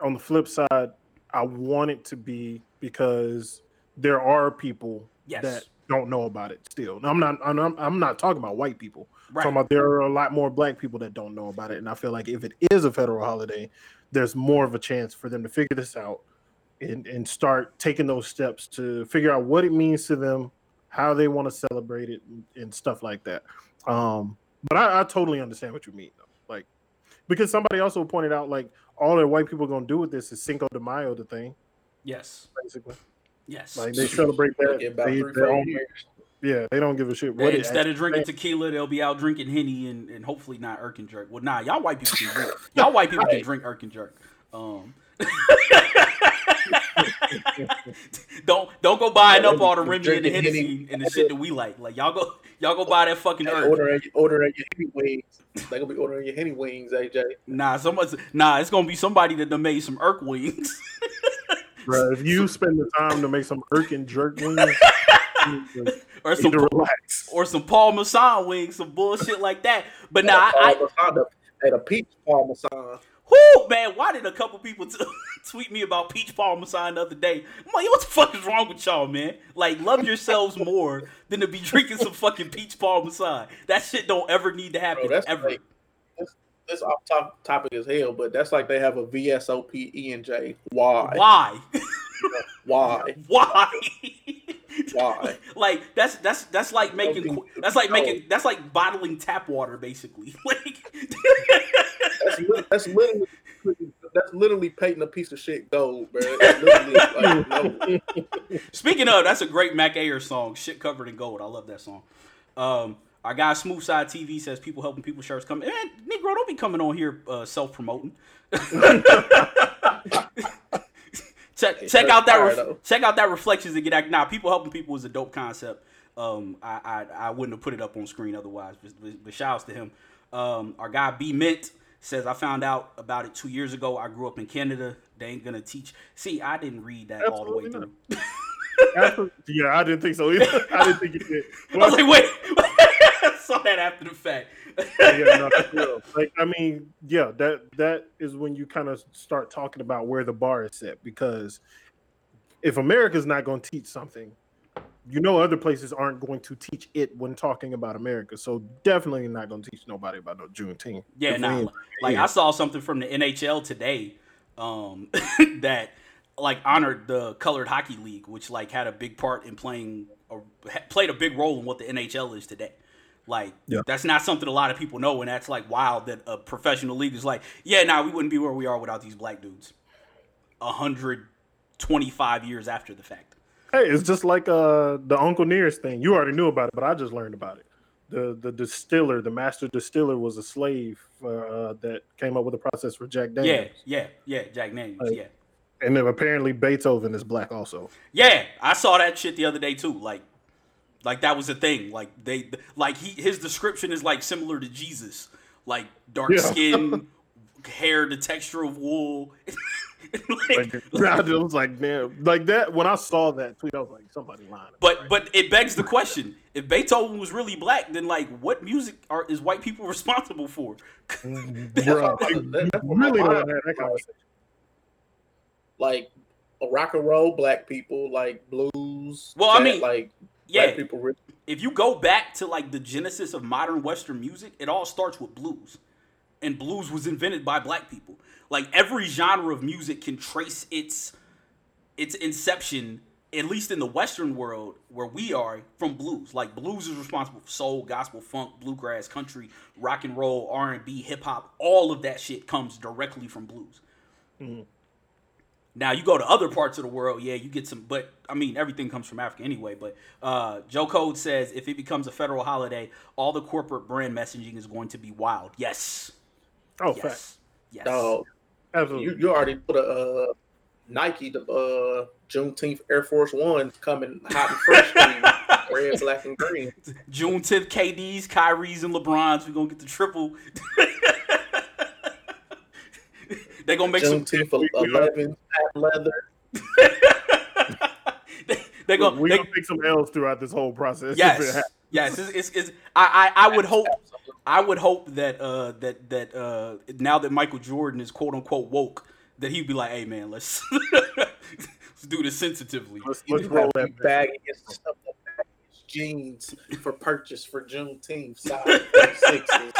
on the flip side, I want it to be because there are people Yes. that don't know about it still. Now, I'm not. I'm, I'm not talking about white people. I'm Right. Talking about there are a lot more black people that don't know about it, and I feel like if it is a federal holiday, there's more of a chance for them to figure this out and and start taking those steps to figure out what it means to them, how they want to celebrate it, and, and stuff like that. Um, but I, I totally understand what you mean, though. Like, because somebody also pointed out, like, all that white people gonna do with this is Cinco de Mayo, the thing, Yes. basically. Yes. Like, they celebrate that. Get about they- three, their four own- yeah, they don't give a shit They- what it instead of drinking actually- tequila, they'll be out drinking henny and, and hopefully not Irk and jerk. Well, nah, y'all white people can drink. Y'all white people can drink Irk and jerk. Um, don't don't go buying up all the Remy and the Hennessy and the shit that we like. Like y'all go y'all go buy that fucking ordering, ordering your henny wings. They gonna be ordering your henny wings, AJ. Nah, someone's nah. It's gonna be somebody that done made some Irk wings. Bro, if you spend the time to make some irk and jerk wings, or some relax. or some Paul Masson wings, some bullshit like that. But nah, I, the, hey, the peach parmesan. Whoo, man, why did a couple people t- tweet me about peach parmesan the other day? I'm like, what the fuck is wrong with y'all, man? Like, love yourselves more than to be drinking some fucking peach parmesan. That shit don't ever need to happen, Bro, that's ever. like- It's off top, topic as hell, but that's like they have a VSOP E and J. Why? Why? Why? Why? Why? like that's that's that's like making that's like making that's like bottling tap water basically. Like That's, li- that's literally that's literally painting a piece of shit gold, bro. Like, no. Speaking of, that's a great Mac Ayer song, "Shit Covered in Gold." I love that song. Um, our guy Smooth Side TV says people helping people shirts come. Man, Negro, don't be coming on here uh, self promoting. check check out that ref- check out that reflections and get act. Nah, people helping people is a dope concept. Um, I, I I wouldn't have put it up on screen otherwise. But, but, but shouts to him. Um, our guy B Mint says I found out about it two years ago. I grew up in Canada. They ain't gonna teach. See, I didn't read that all the way Absolutely through. Yeah, I didn't think so either. I didn't think it did. I was like, wait. I saw that after the fact. yeah, no. Like, I mean, yeah, that that is when you kind of start talking about where the bar is set. Because if America's not going to teach something, you know, other places aren't going to teach it when talking about America. So definitely not going to teach nobody about no Juneteenth. Yeah, nah, like. I saw something from the NHL today um, that like honored the colored hockey league, which like had a big part in playing ha- played a big role in what the NHL is today. Like Yeah. that's not something a lot of people know, and that's like wild that a professional league is like, yeah, nah, we wouldn't be where we are without these black dudes. hundred twenty-five years after the fact. Hey, it's just like uh the Uncle Nearest thing. You already knew about it, but I just learned about it. The the distiller, the master distiller, was a slave uh, that came up with a process for Jack Daniels. Yeah, yeah, yeah. Jack Daniels, Like- yeah. and then apparently Beethoven is black also. Yeah, I saw that shit the other day too. Like, like that was a thing. Like they, like he, his description is like similar to Jesus. Like dark Yeah. skin, hair, the texture of wool. Like, Like, I was like, man, like that. When I saw that tweet, I was like, somebody lying. but but it begs the question: If Beethoven was really black, then like, what music are is white people responsible for? Bro, mm, That's you what really my don't have that conversation. like a rock and roll black people, like blues. Well, I mean, like Yeah, black people. Really, if you go back to like the genesis of modern Western music, it all starts with blues, and blues was invented by black people. Like every genre of music can trace its its inception, at least in the Western world where we are, from blues. Like blues is responsible for soul, gospel, funk, bluegrass, country, rock and roll, R and B, hip hop. All of that shit comes directly from blues. Now you go to other parts of the world, yeah, you get some, but I mean everything comes from Africa anyway. But uh, Joe Code says if it becomes a federal holiday, all the corporate brand messaging is going to be wild. Yes, Oh, fact. yes, yes. dog. Absolutely. You, you already put a uh, Nike the uh, Juneteenth Air Force One coming hot and fresh, to you. red, black, and green. Juneteenth, KDs, Kyrie's, and LeBrons. We're gonna get the triple. They're gonna make some. Juneteenth for eleven leather. They're gonna. We're they- gonna take some L's throughout this whole process. yes, yes. It's, it's, it's, I, I, I would hope. I would hope that uh that that uh now that Michael Jordan is quote unquote woke, that he'd be like, hey man, let's let's do this sensitively. Let's, let's roll that. be bagging his stuff up in jeans for purchase for Juneteenth. Size sixes.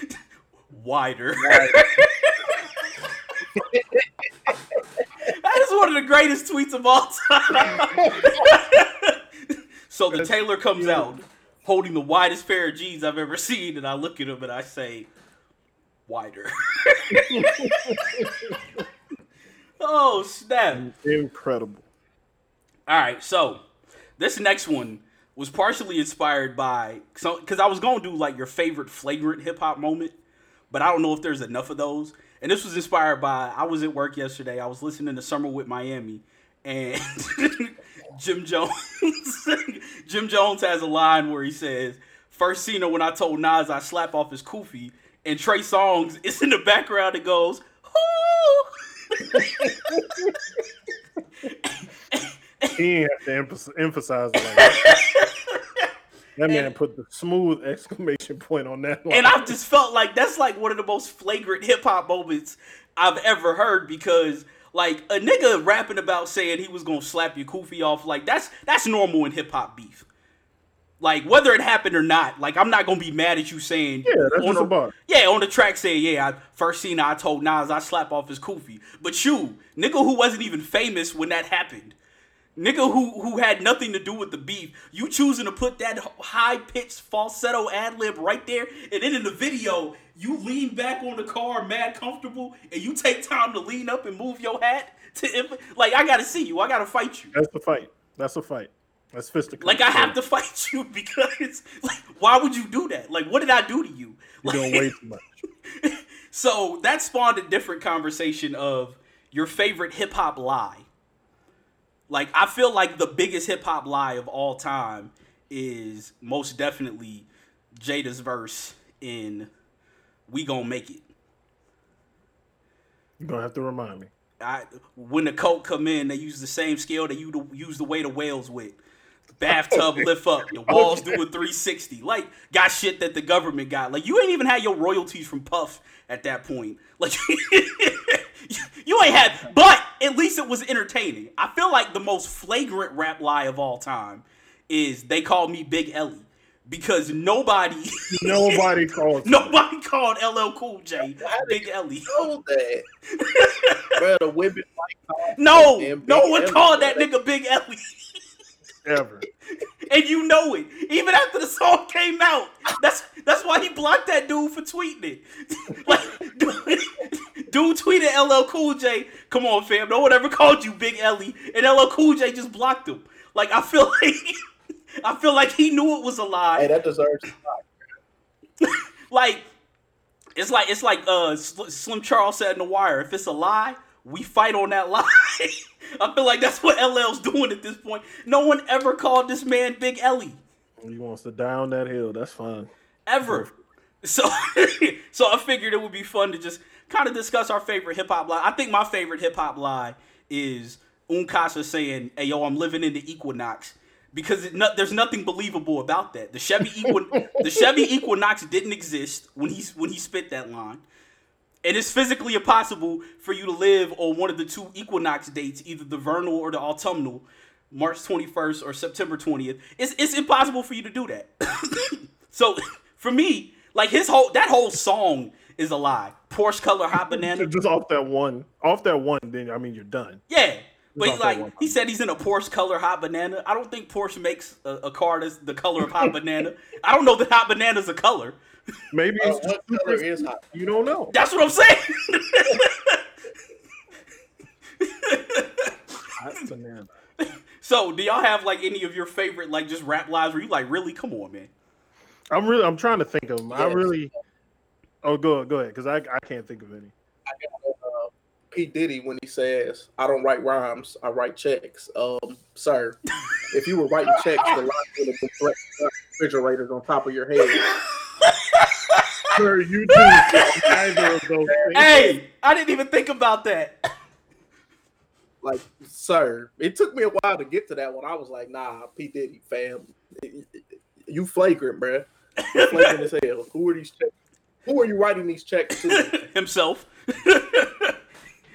Wider. Right. That is one of the greatest tweets of all time. so the Taylor comes out holding the widest pair of jeans I've ever seen, and I look at him and I say, wider. oh, snap. Incredible. All right, so this next one was partially inspired by so because I was gonna do like your favorite flagrant hip hop moment, but I don't know if there's enough of those. And this was inspired by I was at work yesterday. I was listening to Summer with Miami, and Jim Jones. Jim Jones has a line where he says, First seen her when I told Nas I slap off his kufi," and Trey Songz is in the background. It goes, "Ooh." He didn't have to emphasize, like that. That man put the smooth exclamation point on that. and I've just felt like that's like one of the most flagrant hip hop moments I've ever heard because like a nigga rapping about saying he was gonna slap your kufi off, like that's that's normal in hip hop beef. Like whether it happened or not, like I'm not gonna be mad at you saying yeah, that's on just the- yeah, on the track saying, yeah, I first seen I told Nas I slap off his kufi. But you, nigga who wasn't even famous when that happened, nigga who who had nothing to do with the beef, you choosing to put that high pitched falsetto ad lib right there, and then in the video, you lean back on the car, mad comfortable, and you take time to lean up and move your hat to like I gotta see you, I gotta fight you. That's the fight. That's a fight. That's fisticuffs. Like I have to fight you because like why would you do that? Like what did I do to you? You're doing way too much. So that spawned a different conversation of your favorite hip hop lie. Like I feel like the biggest hip hop lie of all time is most definitely Jada's verse in "We Gonna Make It." You're gonna have to remind me. I, when the coke come in, they use the same scale that you use the way the whales with. Bathtub lift up, the walls do a 360. Like got shit that the government got. Like you ain't even had your royalties from Puff at that point. Like you ain't had, but at least it was entertaining. I feel like the most flagrant rap lie of all time is they called me Big Ellie because nobody, Nobody called, nobody called LL Cool J Big Ellie. know that. Bro, the women like No, no one Ellie, called that nigga Big Ellie. ever. and you know it. Even after the song came out, that's that's why he blocked that dude for tweeting it. like, dude, dude tweeted LL Cool J. Come on, fam. No one ever called you Big Ellie, and LL Cool J just blocked him. Like I feel like I feel like he knew it was a lie. Hey, that deserves a lie. like it's like it's like uh Slim Charles said in the Wire. If it's a lie, we fight on that lie. I feel like that's what LL's doing at this point. No one ever called this man Big Ellie He wants to die on that hill. That's fine. ever. So so I figured it would be fun to just kind of discuss our favorite hip hop lie. I think my favorite hip hop lie is Unkasa saying, "Hey yo, I'm living in the Equinox." Because it no, there's nothing believable about that. The Chevy Equin- the Chevy Equinox didn't exist when he when he spit that line, and it's physically impossible for you to live on one of the two equinox dates, either the vernal or the autumnal, March 21st or September 20th. It's it's impossible for you to do that. so for me, like his whole that whole song is a lie. Porsche color hot banana. Just off that one, off that one, then I mean you're done. Yeah. But off that like he said, he's in a Porsche color hot banana. I don't think Porsche makes a, a car that's the color of hot banana. I don't know that hot banana's a color. Maybe Uh, it's what just color is hot? you don't know. That's what I'm saying. Hot banana. so, do y'all have like any of your favorite like just rap lives where you like really come on, man? I'm really, I'm trying to think of them. I really. Oh, go go ahead, because I I can't think of any. I got uh, P Diddy when he says, "I don't write rhymes, I write checks." Um, sir, if you were writing checks, the line would have been threat- refrigerators on top of your head. Sir, you do neither of those things. Hey, I didn't even think about that. Like, sir, it took me a while to get to that one. I was like, "Nah, P Diddy, fam, you flagrant, bruh. You flagrant as hell. Who are these checks? Who are you writing these checks to?" Himself.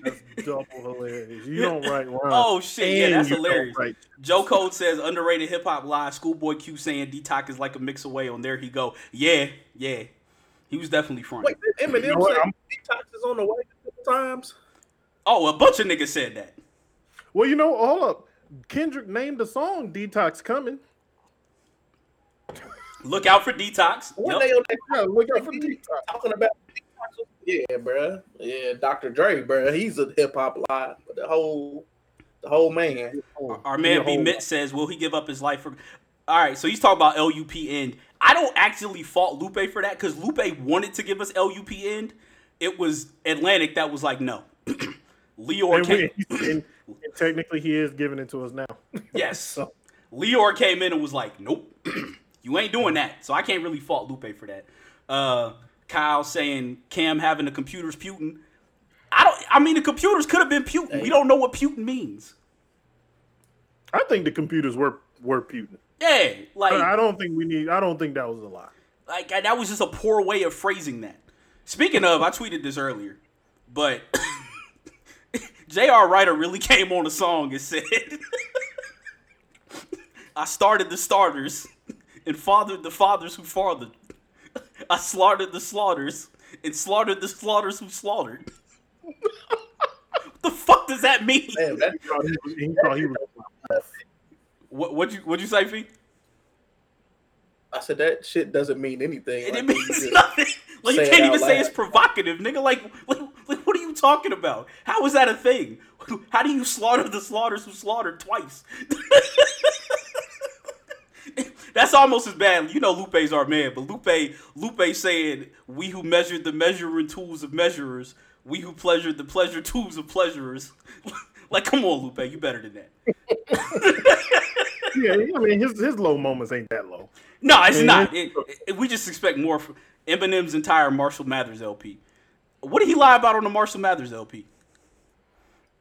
That's double hilarious. You don't write rhymes. Oh shit, yeah, that's hilarious. Joe Code says underrated hip hop live. Schoolboy Q saying Detox is like a mix away. On there he go. Yeah, yeah. He was definitely front. Wait, did Eminem You know what? say detox is on the way a couple times? Oh, a bunch of niggas said that. Well, you know, all up. Kendrick named the song "Detox Coming." Look out for Detox. When Yep. they on that Yeah, look out for Detox. talking about detox. yeah, bruh. Yeah, Dr. Dre, bruh. He's a hip hop live, but the whole the whole man. Our, our man B Mitt says, will he give up his life for? All right, so he's talking about LUP end. I don't actually fault Lupe for that because Lupe wanted to give us LUP end. It was Atlantic that was like, no. Lyor And, came. we, and, and technically, he is giving it to us now. Yes. So- Lyor came in and was like, nope, you ain't doing that. So I can't really fault Lupe for that. Uh, Kyle saying Cam having the computers Putin. I don't. I mean, the computers could have been Putin. We don't know what Putin means. I think the computers were were Putin. Yeah, like I don't think we need. I don't think that was a lie. like that was just a poor way of phrasing that. Speaking of, I tweeted this earlier, but J.R. Writer really came on the song and said, "I started the starters and fathered the fathers who fathered. I slaughtered the slaughters and slaughtered the slaughters who slaughtered." what the fuck does that mean? Man, that He thought he was. He thought he was What what you what you say, Fee? I said that shit doesn't mean anything. And Like, it means nothing. Like you can't out even say loud. it's provocative, nigga. Like, like, like, what are you talking about? How is that a thing? How do you slaughter the slaughters who slaughtered twice? That's almost as bad. You know, Lupe's our man, but Lupe, Lupe saying, "We who measured the measuring tools of measurers, we who pleasured the pleasure tools of pleasurers." like, come on, Lupe, you better than that. Yeah, I mean his his low moments ain't that low. No, it's Man. not. It, it- we just expect more from Eminem's entire Marshall Mathers LP. What did he lie about on the Marshall Mathers LP?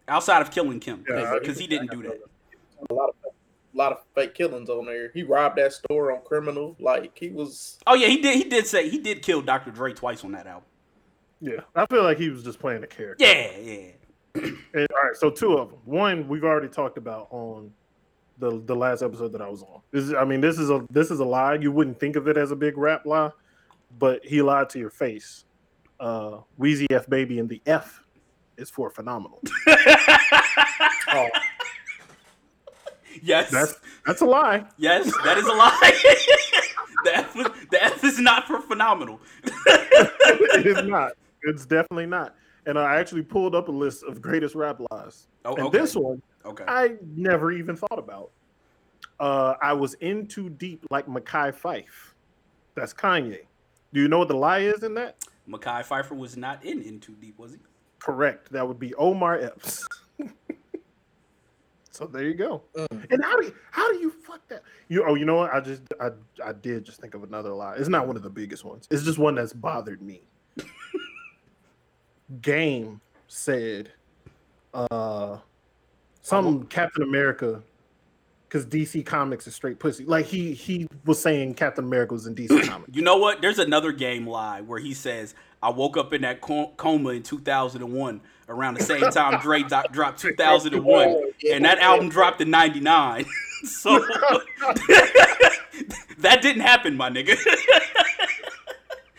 Outside of killing Kim, Yeah, because he didn't do that. a lot of a lot of fake killings on there. He robbed that store on criminal. Like he was Oh yeah, he did. He did say he did kill Dr. Dre twice on that album. Yeah, I feel like he was just playing a character. Yeah, yeah. And, all right, so two of them. One we've already talked about on the the last episode that I was on. This is, I mean, this is a this is a lie. You wouldn't think of it as a big rap lie, but he lied to your face. Uh, Weezy F baby, and the F is for phenomenal. oh, Yes, That's that's a lie. yes, that is a lie. the, F is, the F is not for phenomenal. it is not. It's definitely not. And I actually pulled up a list of greatest rap lies. Oh, and okay. this one Okay. I never even thought about. Uh, I was in too deep like Mekhi Phifer. That's Kanye. Do you know what the lie is in that? Mekhi Phifer was not in In Too Deep, was he? Correct. That would be Omar Epps. So there you go. Mm. And how do you, how do you fuck that? You oh you know what? I just I I did just think of another lie. It's not one of the biggest ones. It's just one that's bothered me. Game said uh some Captain America because DC Comics is straight pussy. Like he he was saying Captain America was in DC Comics. You know what? There's another game lie where he says, "I woke up in that co- coma in 2001, around the same time Dre do- dropped 2001, and that album dropped in '99." so that didn't happen, my nigga.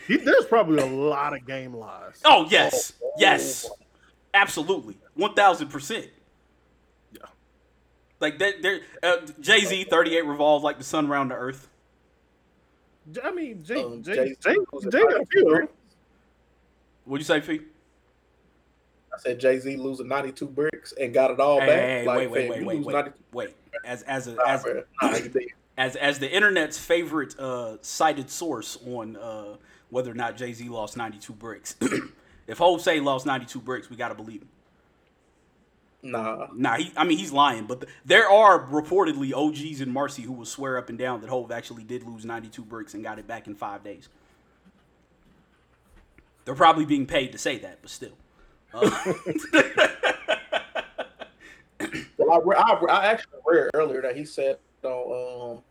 He, there's probably a lot of game lies. oh yes, oh, oh, yes, absolutely, one thousand percent. Yeah. Like that, there. Uh, Jay Z, 38 revolve like the sun around the earth. I mean, Jay, Um, Jay, Jay- Jay, Jay got a few. What'd you say, Fee? I said Jay Z losing 92 bricks and got it all Hey, back. hey, like, wait, wait, fam, wait, wait, wait, wait. As as a as bruh. Nah, you did. as as the internet's favorite uh, cited source on uh, whether or not Jay Z lost 92 bricks. if Hov say lost 92 bricks, we gotta believe him. Nah. Nah, he, I mean he's lying, but th- there are reportedly OGs in Marcy who will swear up and down that Hov actually did lose 92 bricks and got it back in five days. They're probably being paid to say that, but still. Uh, Well, I, I, I actually read earlier that he said um,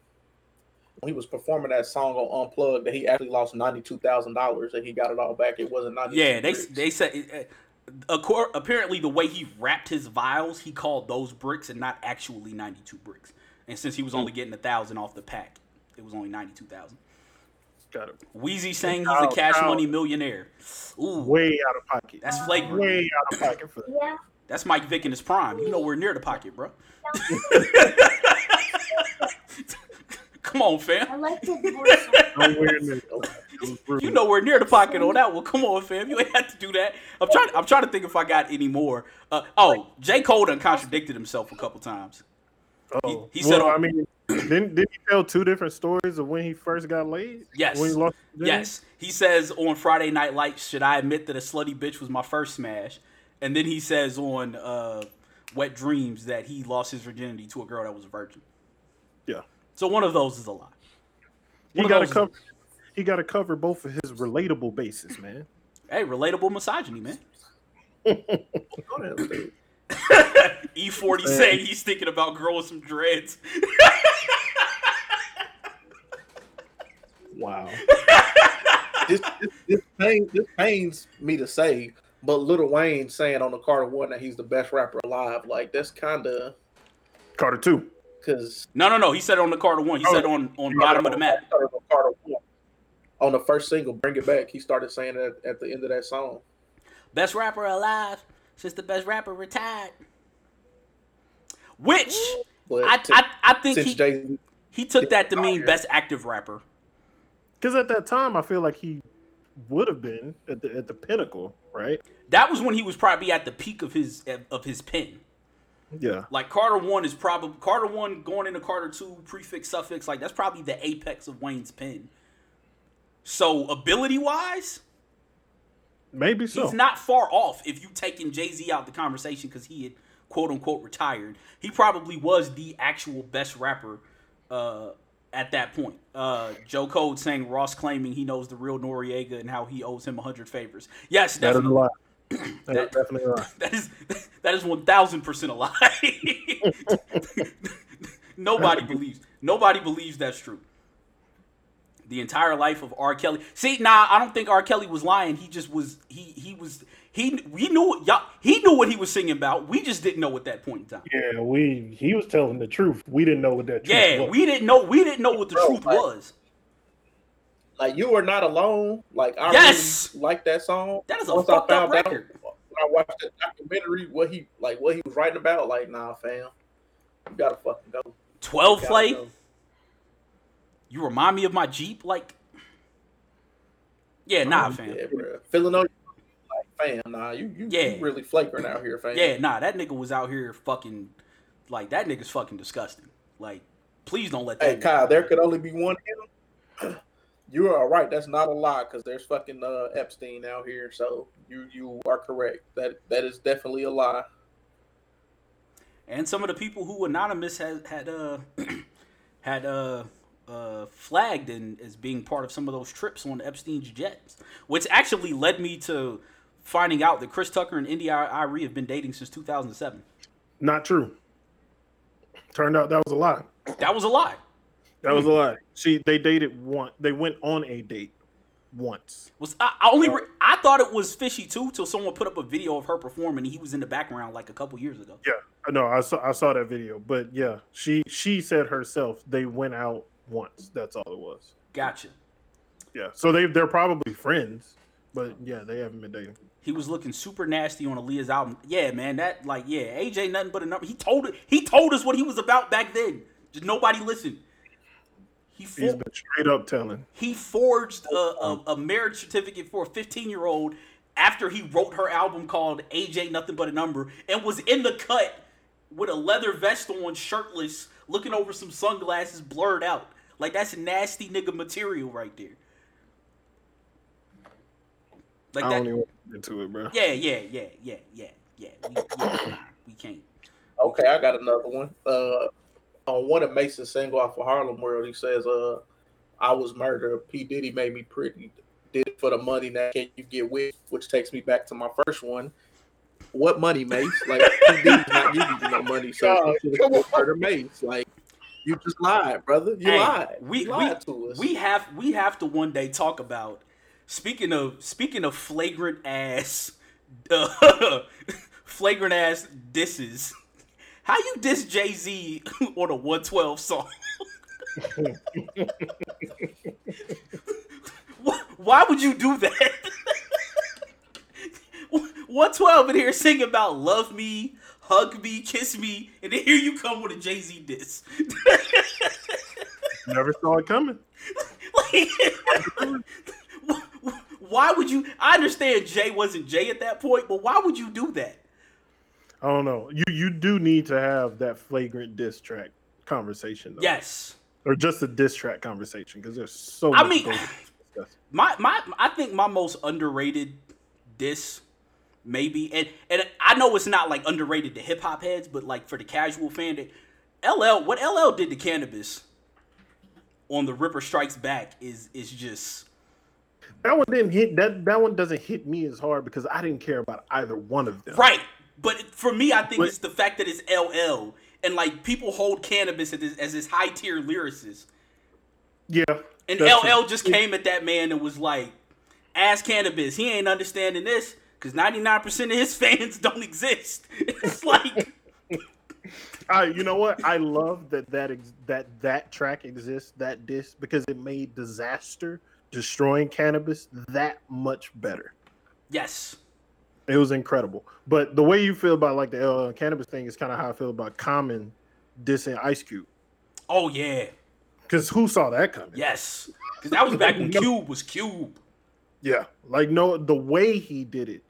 when he was performing that song on Unplugged that he actually lost ninety-two thousand dollars and he got it all back. It wasn't ninety. Yeah, they they said uh, apparently the way he wrapped his vials, he called those bricks and not actually 92 bricks. And since he was only getting a thousand off the pack, it was only 92,000. Got it. Weezy saying he's a cash how- money millionaire. Ooh, Way out of pocket. that's flagrant. Way out of pocket for that. Yeah. That's Mike Vick in his prime. You nowhere near the pocket, bro. Come on, fam. I fam. like his voice. Nowhere near. It. You nowhere near the pocket on that one. Come on, fam. You ain't have to do that. I'm trying. I'm trying to think if I got any more. Uh, oh, J. Cole done contradicted himself a couple times. Oh, he- he said on- I mean, didn't, didn't he tell two different stories of when he first got laid? Yes. When he lost? Yes, he says on Friday Night Lights, "Should I admit that a slutty bitch was my first smash?" And then he says on uh, Wet Dreams that he lost his virginity to a girl that was a virgin. Yeah. So one of those is a lie. He One of got to those is- cover. He got to cover both of his relatable bases, man. Hey, relatable misogyny, man. Go ahead, dude. E40 Man. saying he's thinking about growing some dreads. Wow. this, this, this, pain, this pains me to say, but Lil Wayne saying on the Carter One that he's the best rapper alive, like that's kind of Carter two. Because No, no, no. He said it on the Carter one. He Oh, said on on bottom of the map. Carter on the first single, "Bring It Back," he started saying it at, at the end of that song. Best rapper alive since the best rapper retired. Which But I to- I, I think since he Jay he took that to oh, mean best active rapper. Because at that time, I feel like he would have been at the at the pinnacle, right? That was when he was probably at the peak of his of his pen. Yeah. Like Carter one is probably Carter one going into Carter two prefix suffix like that's probably the apex of Wayne's pen. So ability wise, Maybe so. he's not far off. If you taking Jay Z out the conversation because he had quote unquote retired, he probably was the actual best rapper uh, at that point. Uh, Joe Code saying Ross claiming he knows the real Noriega and how he owes him hundred favors. Yes, that is a definitely. lie. That is definitely a lie. That is that is one thousand percent a lie. nobody believes. Nobody believes that's true. The entire life of R. Kelly. See, nah, I don't think R. Kelly was lying. He just was. He he was. He we knew y'all. He knew what he was singing about. We just didn't know at that point in time. Yeah, we he was telling the truth. We didn't know what that truth Yeah, was. we didn't know. We didn't know what the Bro, truth like- was. Like you are not alone. Like I Yes! really like that song. That is a Once I fucked up out- record. when I watched that documentary, what he like, what he was writing about, like, nah, fam, you gotta fucking go. Twelve You play. go. You remind me of my Jeep. Like, yeah, nah, oh, fam. Yeah, bro. Feeling on like, fam, nah, you you, Yeah. you really flagrant out here, fam. Yeah, nah, that nigga was out here fucking like that nigga's fucking disgusting. Like, please don't let that. Hey, Kyle, there could only be one him. You are all right. That's not a lie because there's fucking uh, Epstein out here. So you you are correct. That that is definitely a lie. and some of the people who anonymous had had uh had uh uh flagged and as being part of some of those trips on Epstein's jets, which actually led me to finding out that Chris Tucker and India Irie have been dating since 2007. Not true. Turned out that was a lie. That was a lie. That was a mm. lie. She they dated one. They went on a date once. Was I, I only re- I thought it was fishy too till someone put up a video of her performing and he was in the background like a couple years ago. Yeah, no, I saw I saw that video, but yeah, she she said herself they went out once. That's all it was. Gotcha. Yeah, so they they're probably friends, but yeah, they haven't been dating. He was looking super nasty on Aaliyah's album. Yeah, man, that like yeah, AJ nothing but a number. He told it. He told us what he was about back then. Just nobody listened. He He's for, been straight up telling. he forged a, a, a marriage certificate for a 15 year old after he wrote her album called AJ Nothing But a Number and was in the cut with a leather vest on, shirtless, looking over some sunglasses, blurred out. Like that's nasty nigga material right there. Like I that. don't even want to get into it, bro. Yeah, yeah, yeah, yeah, yeah, yeah. We, yeah, we can't. Okay, I got another one. Uh, on one of Mase's single off of Harlem World, he says, "Uh, I was murdered. P Diddy made me pretty. Did it for the money. Now can you get with?" Which takes me back to my first one. What money, Mace? Like P Diddy's not giving you no money, so you murder Mace. Like you just lied, brother. You Hey, lied. We you lied to us. we have we have to one day talk about speaking of speaking of flagrant ass uh, flagrant ass disses. How you diss Jay Z on a one twelve song? Why would you do that? One twelve in here singing about love me, hug me, kiss me, and then here you come with a Jay Z diss. Never saw it coming. Like, why would you? I understand Jay wasn't Jay at that point, but why would you do that? I don't know. You you do need to have that flagrant diss track conversation, though. Yes, or just a diss track conversation because there's so. I mean, my my I think my most underrated diss, maybe, and and I know it's not like underrated to hip hop heads, but like for the casual fan, that LL what LL did to Canibus on the Ripper Strikes Back is is just that one didn't hit. That that one doesn't hit me as hard because I didn't care about either one of them. Right. But for me, I think it's the fact that it's LL and like people hold Canibus as this, as this high tier lyricist, Yeah. and LL just came at that man and was like, "Ask Canibus, he ain't understanding this because ninety nine percent of his fans don't exist." It's like, I, you know what? I love that that ex- that that track exists, that disc, because it made disaster destroying Canibus that much better. yes, It was incredible. But the way you feel about like the uh, Canibus thing is kind of how I feel about Common dissing Ice Cube. oh yeah, Because who saw that coming? yes, because that was back when Cube was Cube. Yeah, like no, the way he did it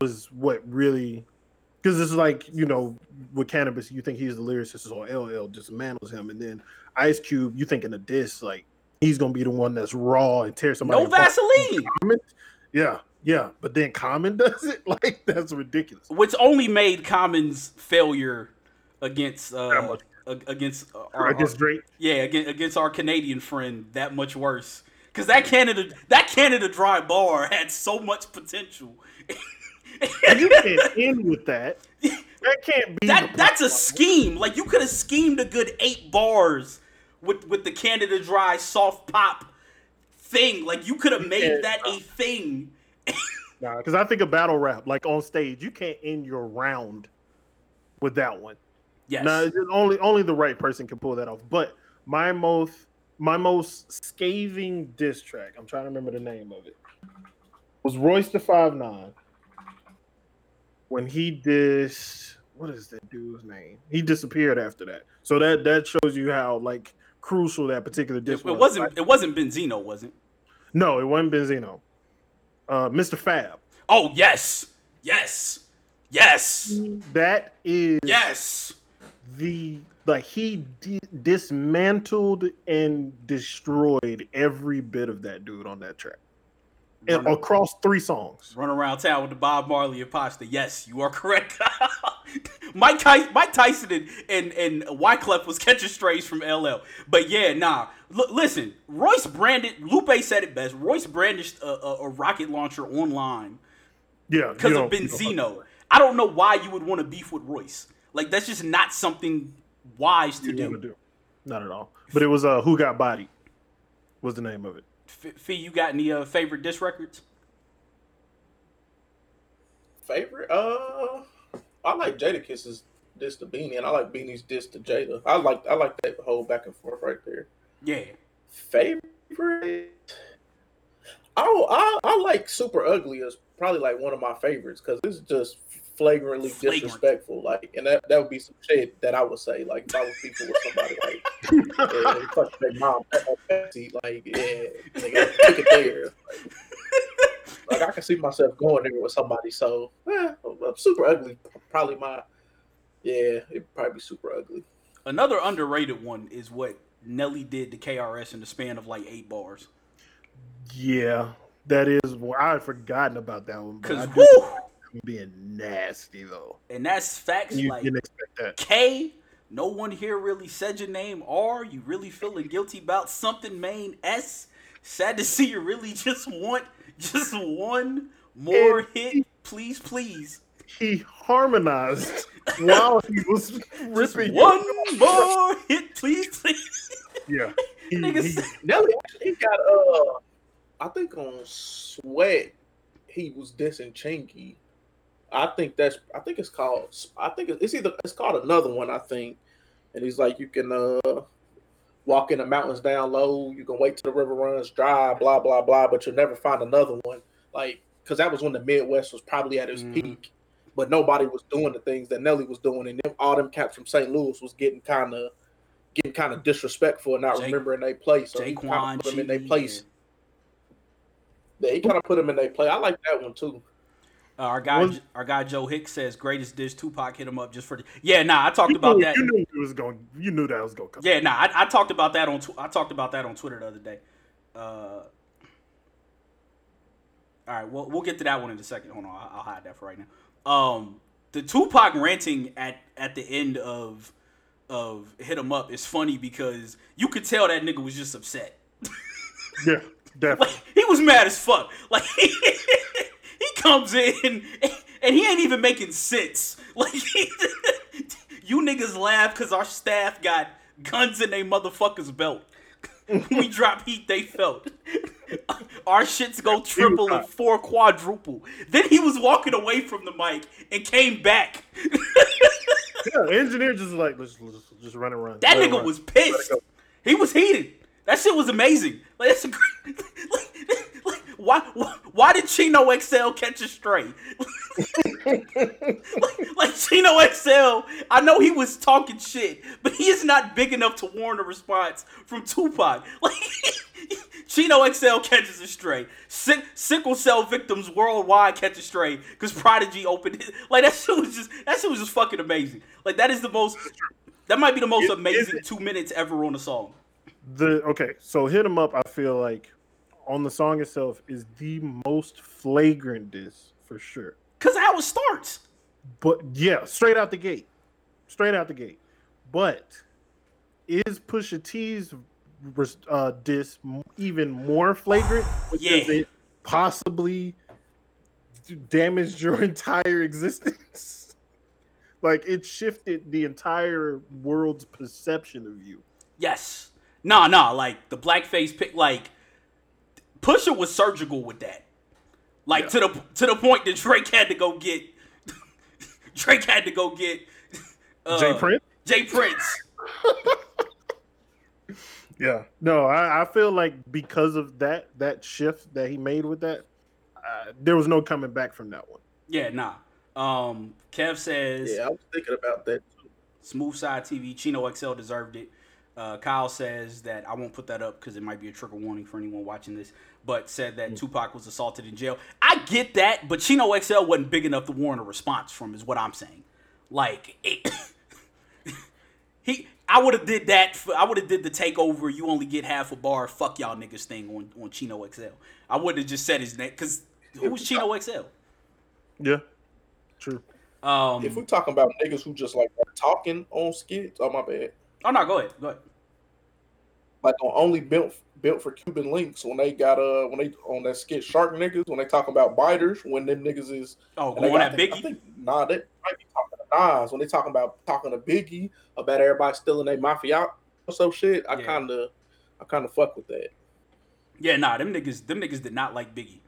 was what really. Because it's like you know, with Canibus, you think he's the lyricist, so LL dismantles him, and then Ice Cube, you think in a diss like he's gonna be the one that's raw and tear somebody. No apart. Vaseline, yeah, yeah, but then Common does it like that's ridiculous. which only made Common's failure against uh, against uh, I guess Drake. Yeah, against, against our Canadian friend, that much worse. Cause that Canada, that Canada Dry bar had so much potential. You can't end with that. That can't be that that's a scheme. Like you could have schemed a good eight bars with with the Canada Dry soft pop thing. Like you could have made that a thing. Nah, because I think of battle rap, like on stage, you can't end your round with that one. Yes. No, only only the right person can pull that off. But my most my most scathing diss track, I'm trying to remember the name of it, was Royce the Five Nine. When he dissed, what is that dude's name? He disappeared after that. So that that shows you how like crucial that particular diss it, it was. wasn't. It wasn't Benzino, was it? No, it wasn't Benzino. Uh, Mr. Fab. Oh yes, yes, yes, That is yes. the like he di- dismantled and destroyed every bit of that dude on that track and across three songs. run around town with the Bob Marley imposter. Yes, you are correct. Mike Tyson, Mike Tyson and, and and Wyclef was catching strays from LL. But yeah, nah. L- listen, Royce branded. Lupe said it best. Royce brandished a, a, a rocket launcher online Yeah, because of don't- you don't- Benzino. I don't know why you would want to beef with Royce. Like that's just not something wise to do. do. Not at all. But it was uh, who got bodied. Was the name of it? Fee, you got any uh, favorite disc records? Favorite? Uh, I like Jada Kiss's diss to Beanie, and I like Beanie's diss to Jada. I like I like that whole back and forth right there. Yeah, Favorite? Oh, I I like Super Ugly is probably like one of my favorites because it's just flagrantly Flagrant. disrespectful. Like, and that that would be some shit that I would say. Like, if I was beefing with somebody, like, yeah, fuck their mom, Pepsi, like, yeah, nigga, take it there. Like, like, I can see myself going there with somebody. So, eh, Super Ugly, probably my, yeah, it'd probably be Super Ugly. another underrated one is what Nelly did to KRS in the span of like eight bars. Yeah, that is. Well, I had forgotten about that one. But I Cause do whoo, him being nasty though. and that's facts. You like didn't expect that. K, no one here really said your name. R, you really feeling guilty about something? Main S, sad to see you really just want just one more And- hit, please, please. He harmonized while he was Just ripping. one more hit, please, please. Yeah, he, Niggas- he- Nelly actually got uh I think on Sweat he was dissing Chingy. I think that's I think it's called I think it's either it's called another one I think. And he's like you can uh walk in the mountains down low, you can wait till the river runs dry, blah blah blah, but you'll never find another one. Like cuz that was when the Midwest was probably at its Mhm. peak. But nobody was doing the things that Nelly was doing, and them, all them cats from St. Louis was getting kind of getting kind of disrespectful and not Jake- remembering their place. So he kind of put them in their place. Yeah, he kind of put them in their place. I like that one too. Uh, our guy, Was- our guy Joe Hicks says greatest dish. Tupac hit him up just for the. Yeah, nah, I talked about knew, that. You knew it was going. You knew that was going to come. Yeah, nah, I, I talked about that on. Tw- I talked about that on Twitter the other day. Uh, all right, well, we'll get to that one in a second. Hold on, I'll, I'll hide that for right now. Um, the Tupac ranting at at the end of of hit him up is funny because you could tell that nigga was just upset. Yeah, definitely. Like he was mad as fuck. Like comes in and he ain't even making sense. Like you niggas laugh because our staff got guns in they motherfuckers belt. we drop heat they felt. Our shits go triple and four quadruple. Then he was walking away from the mic and came back. Yeah, engineer just like let's, let's just run and run. That Let nigga run. was pissed. He was heated. That shit was amazing. Like that's a great, like, why, why why did Chino XL catch a stray? like, like Chino XL, I know he was talking shit, but he is not big enough to warrant a response from Tupac. Like Chino XL catches a stray. Sick, sickle cell victims worldwide catch a stray because Prodigy opened it. Like that shit was just that shit was just fucking amazing. Like that is the most. That might be the most Is- is amazing two minutes ever on a song. The okay, so hit him up. I feel like on the song itself is the most flagrant diss for sure. Cause how it starts. But yeah, straight out the gate, straight out the gate. But is Pusha T's uh, diss even more flagrant? Because Yeah. it possibly damaged your entire existence. like it shifted the entire world's perception of you. Yes. Nah, nah. Like the blackface pick. Like Pusha was surgical with that. Like Yeah. to the to the point that Drake had to go get. Drake had to go get. Uh, J. Prince. J. Prince. Yeah. No, I, I feel like because of that that shift that he made with that, uh, there was no coming back from that one. Yeah, nah. Um, Kev says Yeah, I was thinking about that too. Smooth Side TV, Chino XL deserved it. Uh, Kyle says that I won't put that up because it might be a trigger warning for anyone watching this, but said that Tupac was assaulted in jail. I get that, but Chino XL wasn't big enough to warrant a response from, is what I'm saying. Like, it, he, I would have did that. For, I would have did the takeover. You only get half a bar. Fuck y'all niggas thing on on Chino XL. I would have just said his name because who's Chino XL? Yeah. True. Um, If we're talking about niggas who just like are talking on skits, oh my bad. oh no, go ahead, go ahead. like on only built built for Cuban Linx when they got uh when they on that skit Shark niggas when they talk about biters when them niggas is Oh, going got- at I Biggie. think, nah, they might be talking to Nas when they talking about talking to Biggie about everybody stealing their mafia or some shit. I Yeah. kind of I kind of fuck with that. Yeah, nah, them niggas, them niggas did not like Biggie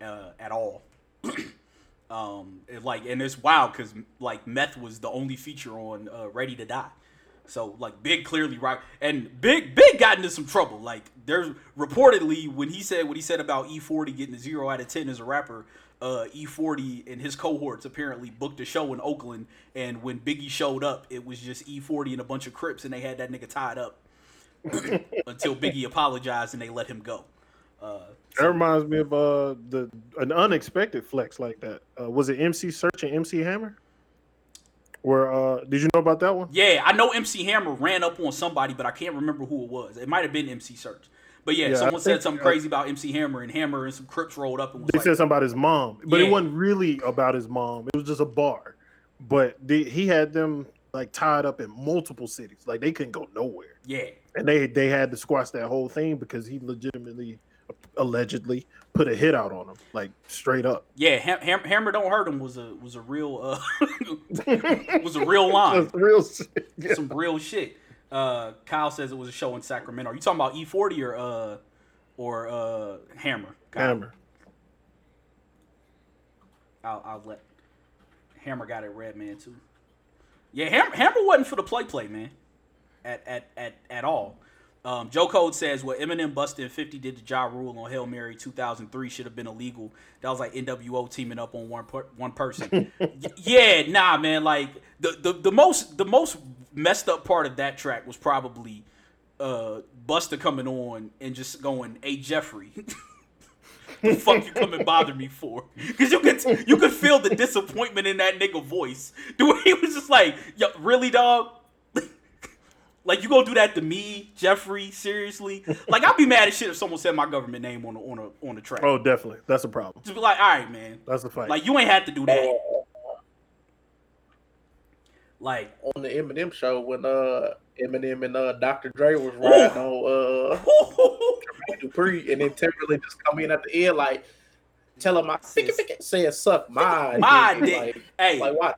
uh, at all. um, it, like, and it's wild because like Meth was the only feature on uh, Ready to Die. So like Big clearly right, and Big Big got into some trouble. Like there's reportedly when he said what he said about E40 getting a zero out of ten as a rapper. Uh, E40 and his cohorts apparently booked a show in Oakland, and when Biggie showed up, it was just E40 and a bunch of Crips, and they had that nigga tied up until Biggie apologized and they let him go. Uh, That reminds me of uh the an unexpected flex like that. Uh, was it MC Serch and MC Hammer? Where uh did you know about that one? yeah, I know MC Hammer ran up on somebody, but I can't remember who it was. It might have been MC Serch. But yeah, Yeah, someone said something uh, crazy about MC Hammer, and Hammer and some Crips rolled up and was They like, said something about his mom, but Yeah. it wasn't really about his mom. It was just a bar. But the, he had them like tied up in multiple cities. Like they couldn't go nowhere. "Yeah, And they they had to squash that whole thing because he legitimately allegedly put a hit out on him, like straight up. yeah, Ham- Ham- Hammer don't hurt him" was a was a real uh, was a real line, real shit. Yeah. some real shit. Uh, Kyle says it was a show in Sacramento. Are you talking about E40 or uh or uh Hammer? Kyle? Hammer. I'll, I'll let Hammer got it red man too. Yeah, Hammer, Hammer wasn't for the play play man, at at at at all. Um, Joe Code says what Eminem Busta 50 did to Ja Rule on Hail Mary 2003 should have been illegal. That was like NWO teaming up on one per, one person. Y- yeah, nah, man. Like the, the the most the most messed up part of that track was probably uh Busta coming on and just going, "Hey Jeffrey." the fuck you come and bother me for? Because you could you could feel the disappointment in that nigga voice. The way he was just like, "Yo, really, dog? Like you gonna do that to me, Jeffrey? Seriously? Like I'd be mad as shit if someone said my government name on a on a on a track. Oh, definitely. That's a problem. Just be like, all right, man. That's a fight. Like you ain't had to do that. Like, on the Eminem show when uh Eminem and uh Dr. Dre was riding on uh Dupri and then Timberlake just come in at the end like tell him I Says- saying suck my My dick. dick. Like, hey, like why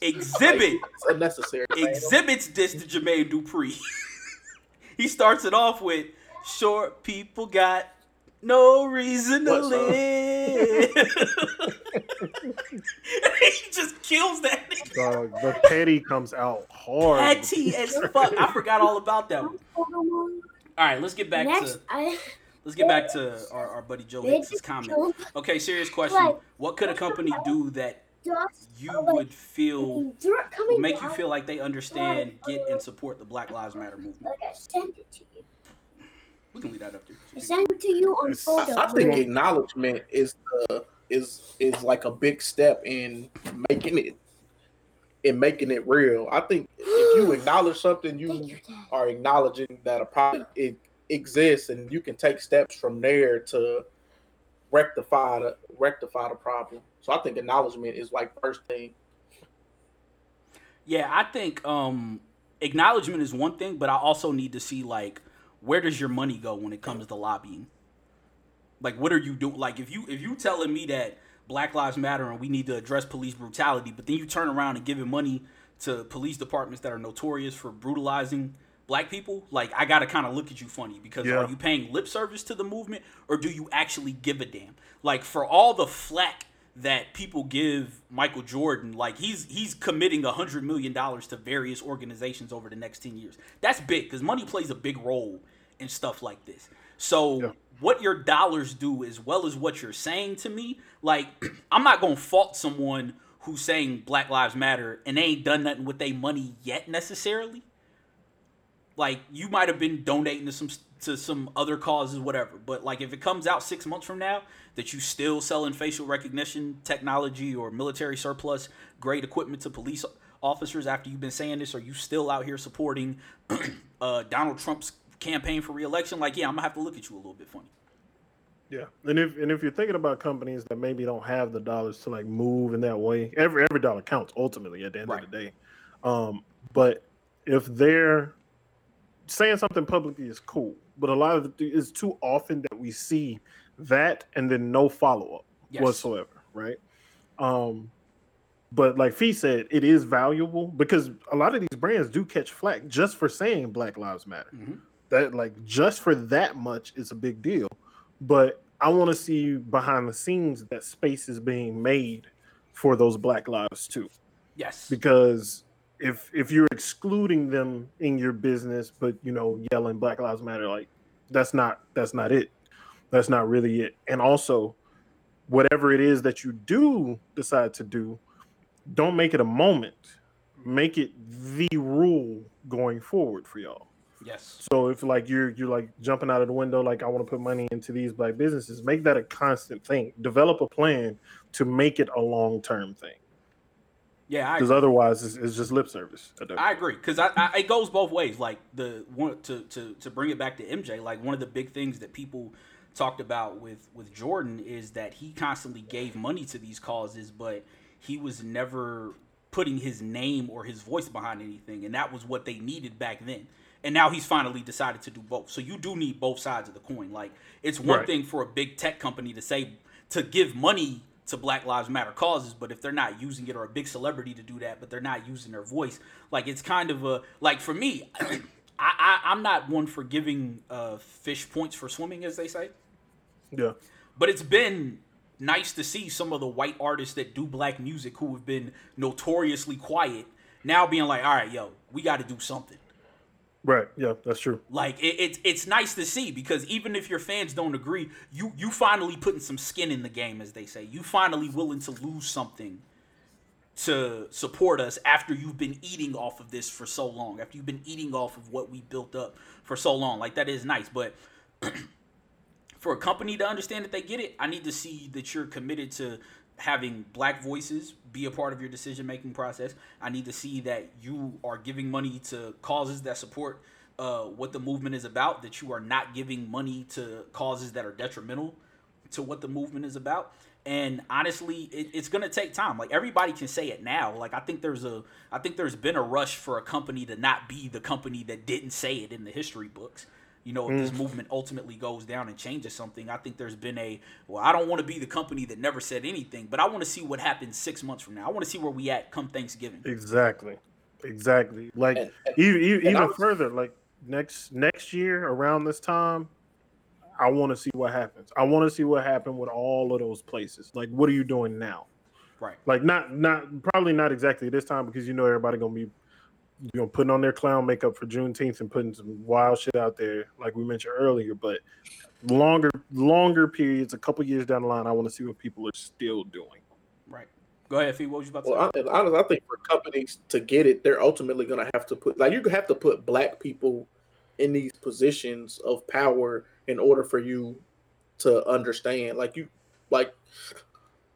Xzibit. Like, it's unnecessary. man. exhibits this to Jermaine Dupri. he starts it off with short people got no reason to What song? live. he just kills that nigga. Dog, the petty comes out hard. Petty as fuck. I forgot all about that one. All right, let's get back Next, to I let's get back to our, our buddy Joe they Hicks' comment. Okay, serious question. What could a company do that you would feel and dirt coming would make you feel like they understand, get, and support the Black Lives Matter movement? Like I sent it to you. We can leave that up I there. sent it to you on photo. I, I think acknowledgement is the is is like a big step in making it in making it real. I think if you acknowledge something, you you, are acknowledging that a problem it exists, and you can take steps from there to rectify the rectify the problem. So I think acknowledgement is like first thing. Yeah, I think um acknowledgement is one thing, but I also need to see like where does your money go when it comes to lobbying? Like what are you doing? Like if you if you telling me that Black Lives Matter and we need to address police brutality, but then you turn around and giving money to police departments that are notorious for brutalizing black people, like I gotta kind of look at you funny because Yeah. are you paying lip service to the movement or do you actually give a damn? Like for all the flack that people give Michael Jordan, like he's he's committing a hundred million dollars to various organizations over the next ten years. That's big because money plays a big role in stuff like this. So Yeah. what your dollars do as well as what you're saying to me, like I'm not gonna fault someone who's saying Black Lives Matter and they ain't done nothing with their money yet necessarily. Like you might have been donating to some to some other causes, whatever. But like if it comes out six months from now that you still selling facial recognition technology or military surplus grade equipment to police officers after you've been saying this, are you still out here supporting uh, Donald Trump's campaign for reelection, like yeah, I'm gonna have to look at you a little bit funny. Yeah, and if and if you're thinking about companies that maybe don't have the dollars to like move in that way, every every dollar counts ultimately at the end Right. of the day. Um, but if they're saying something publicly is cool, but a lot of it is too often that we see that and then no follow up Yes. whatsoever, right? Um, but like Fee said, it is valuable because a lot of these brands do catch flack just for saying Black Lives Matter. Mhm. That like just for that much is a big deal. But I want to see behind the scenes that space is being made for those Black lives too Yes. because if if you're excluding them in your business but you know yelling black lives matter like that's not that's not it that's not really it and also whatever it is that you do decide to do don't make it a moment make it the rule going forward for y'all Yes. so if like you're you're like jumping out of the window, like I want to put money into these black businesses, make that a constant thing. Develop a plan to make it a long term thing. Yeah, Because otherwise, it's, it's just lip service. that I agree because I, I, it goes both ways. Like the one to, to to bring it back to MJ, like one of the big things that people talked about with with Jordan is that he constantly gave money to these causes, but he was never putting his name or his voice behind anything, and that was what they needed back then. And now he's finally decided to do both. So you do need both sides of the coin. Like it's one Right. thing for a big tech company to say to give money to Black Lives Matter causes, but if they're not using it, or a big celebrity to do that, but they're not using their voice, like it's kind of a like for me, I, I I'm not one for giving uh, fish points for swimming, as they say, Yeah. but it's been nice to see some of the white artists that do black music who have been notoriously quiet now being like, all right, yo, we got to do something. Right. Yeah, that's true. Like it, it's it's nice to see because even if your fans don't agree, you you finally putting some skin in the game, as they say. You finally willing to lose something to support us after you've been eating off of this for so long. After you've been eating off of what we built up for so long, like that is nice. But for a company to understand that they get it, I need to see that you're committed to having black voices be a part of your decision making process. I need to see that you are giving money to causes that support uh, what the movement is about, that you are not giving money to causes that are detrimental to what the movement is about. And honestly, it, it's gonna take time. Like everybody can say it now. Like I think there's a, I think there's been a rush for a company to not be the company that didn't say it in the history books. You know, if this mm. movement ultimately goes down and changes something, I think there's been a, well, I don't want to be the company that never said anything, but I want to see what happens six months from now. I want to see where we at come Thanksgiving. Exactly. Exactly. Like And- and- even, even was- further, like next next year around this time, I want to see what happens. I want to see what happened with all of those places. Like, what are you doing now? Right. Like, not not probably not exactly this time because you know everybody gonna be you know putting on their clown makeup for Juneteenth and putting some wild shit out there, like we mentioned earlier. But longer longer periods, a couple years down the line, I want to see what people are still doing. Right. Go ahead, Fee. What was you about to say? Well, I, honestly, I think for companies to get it, they're ultimately going to have to put like you have to put black people in these positions of power in order for you to understand. Like you, like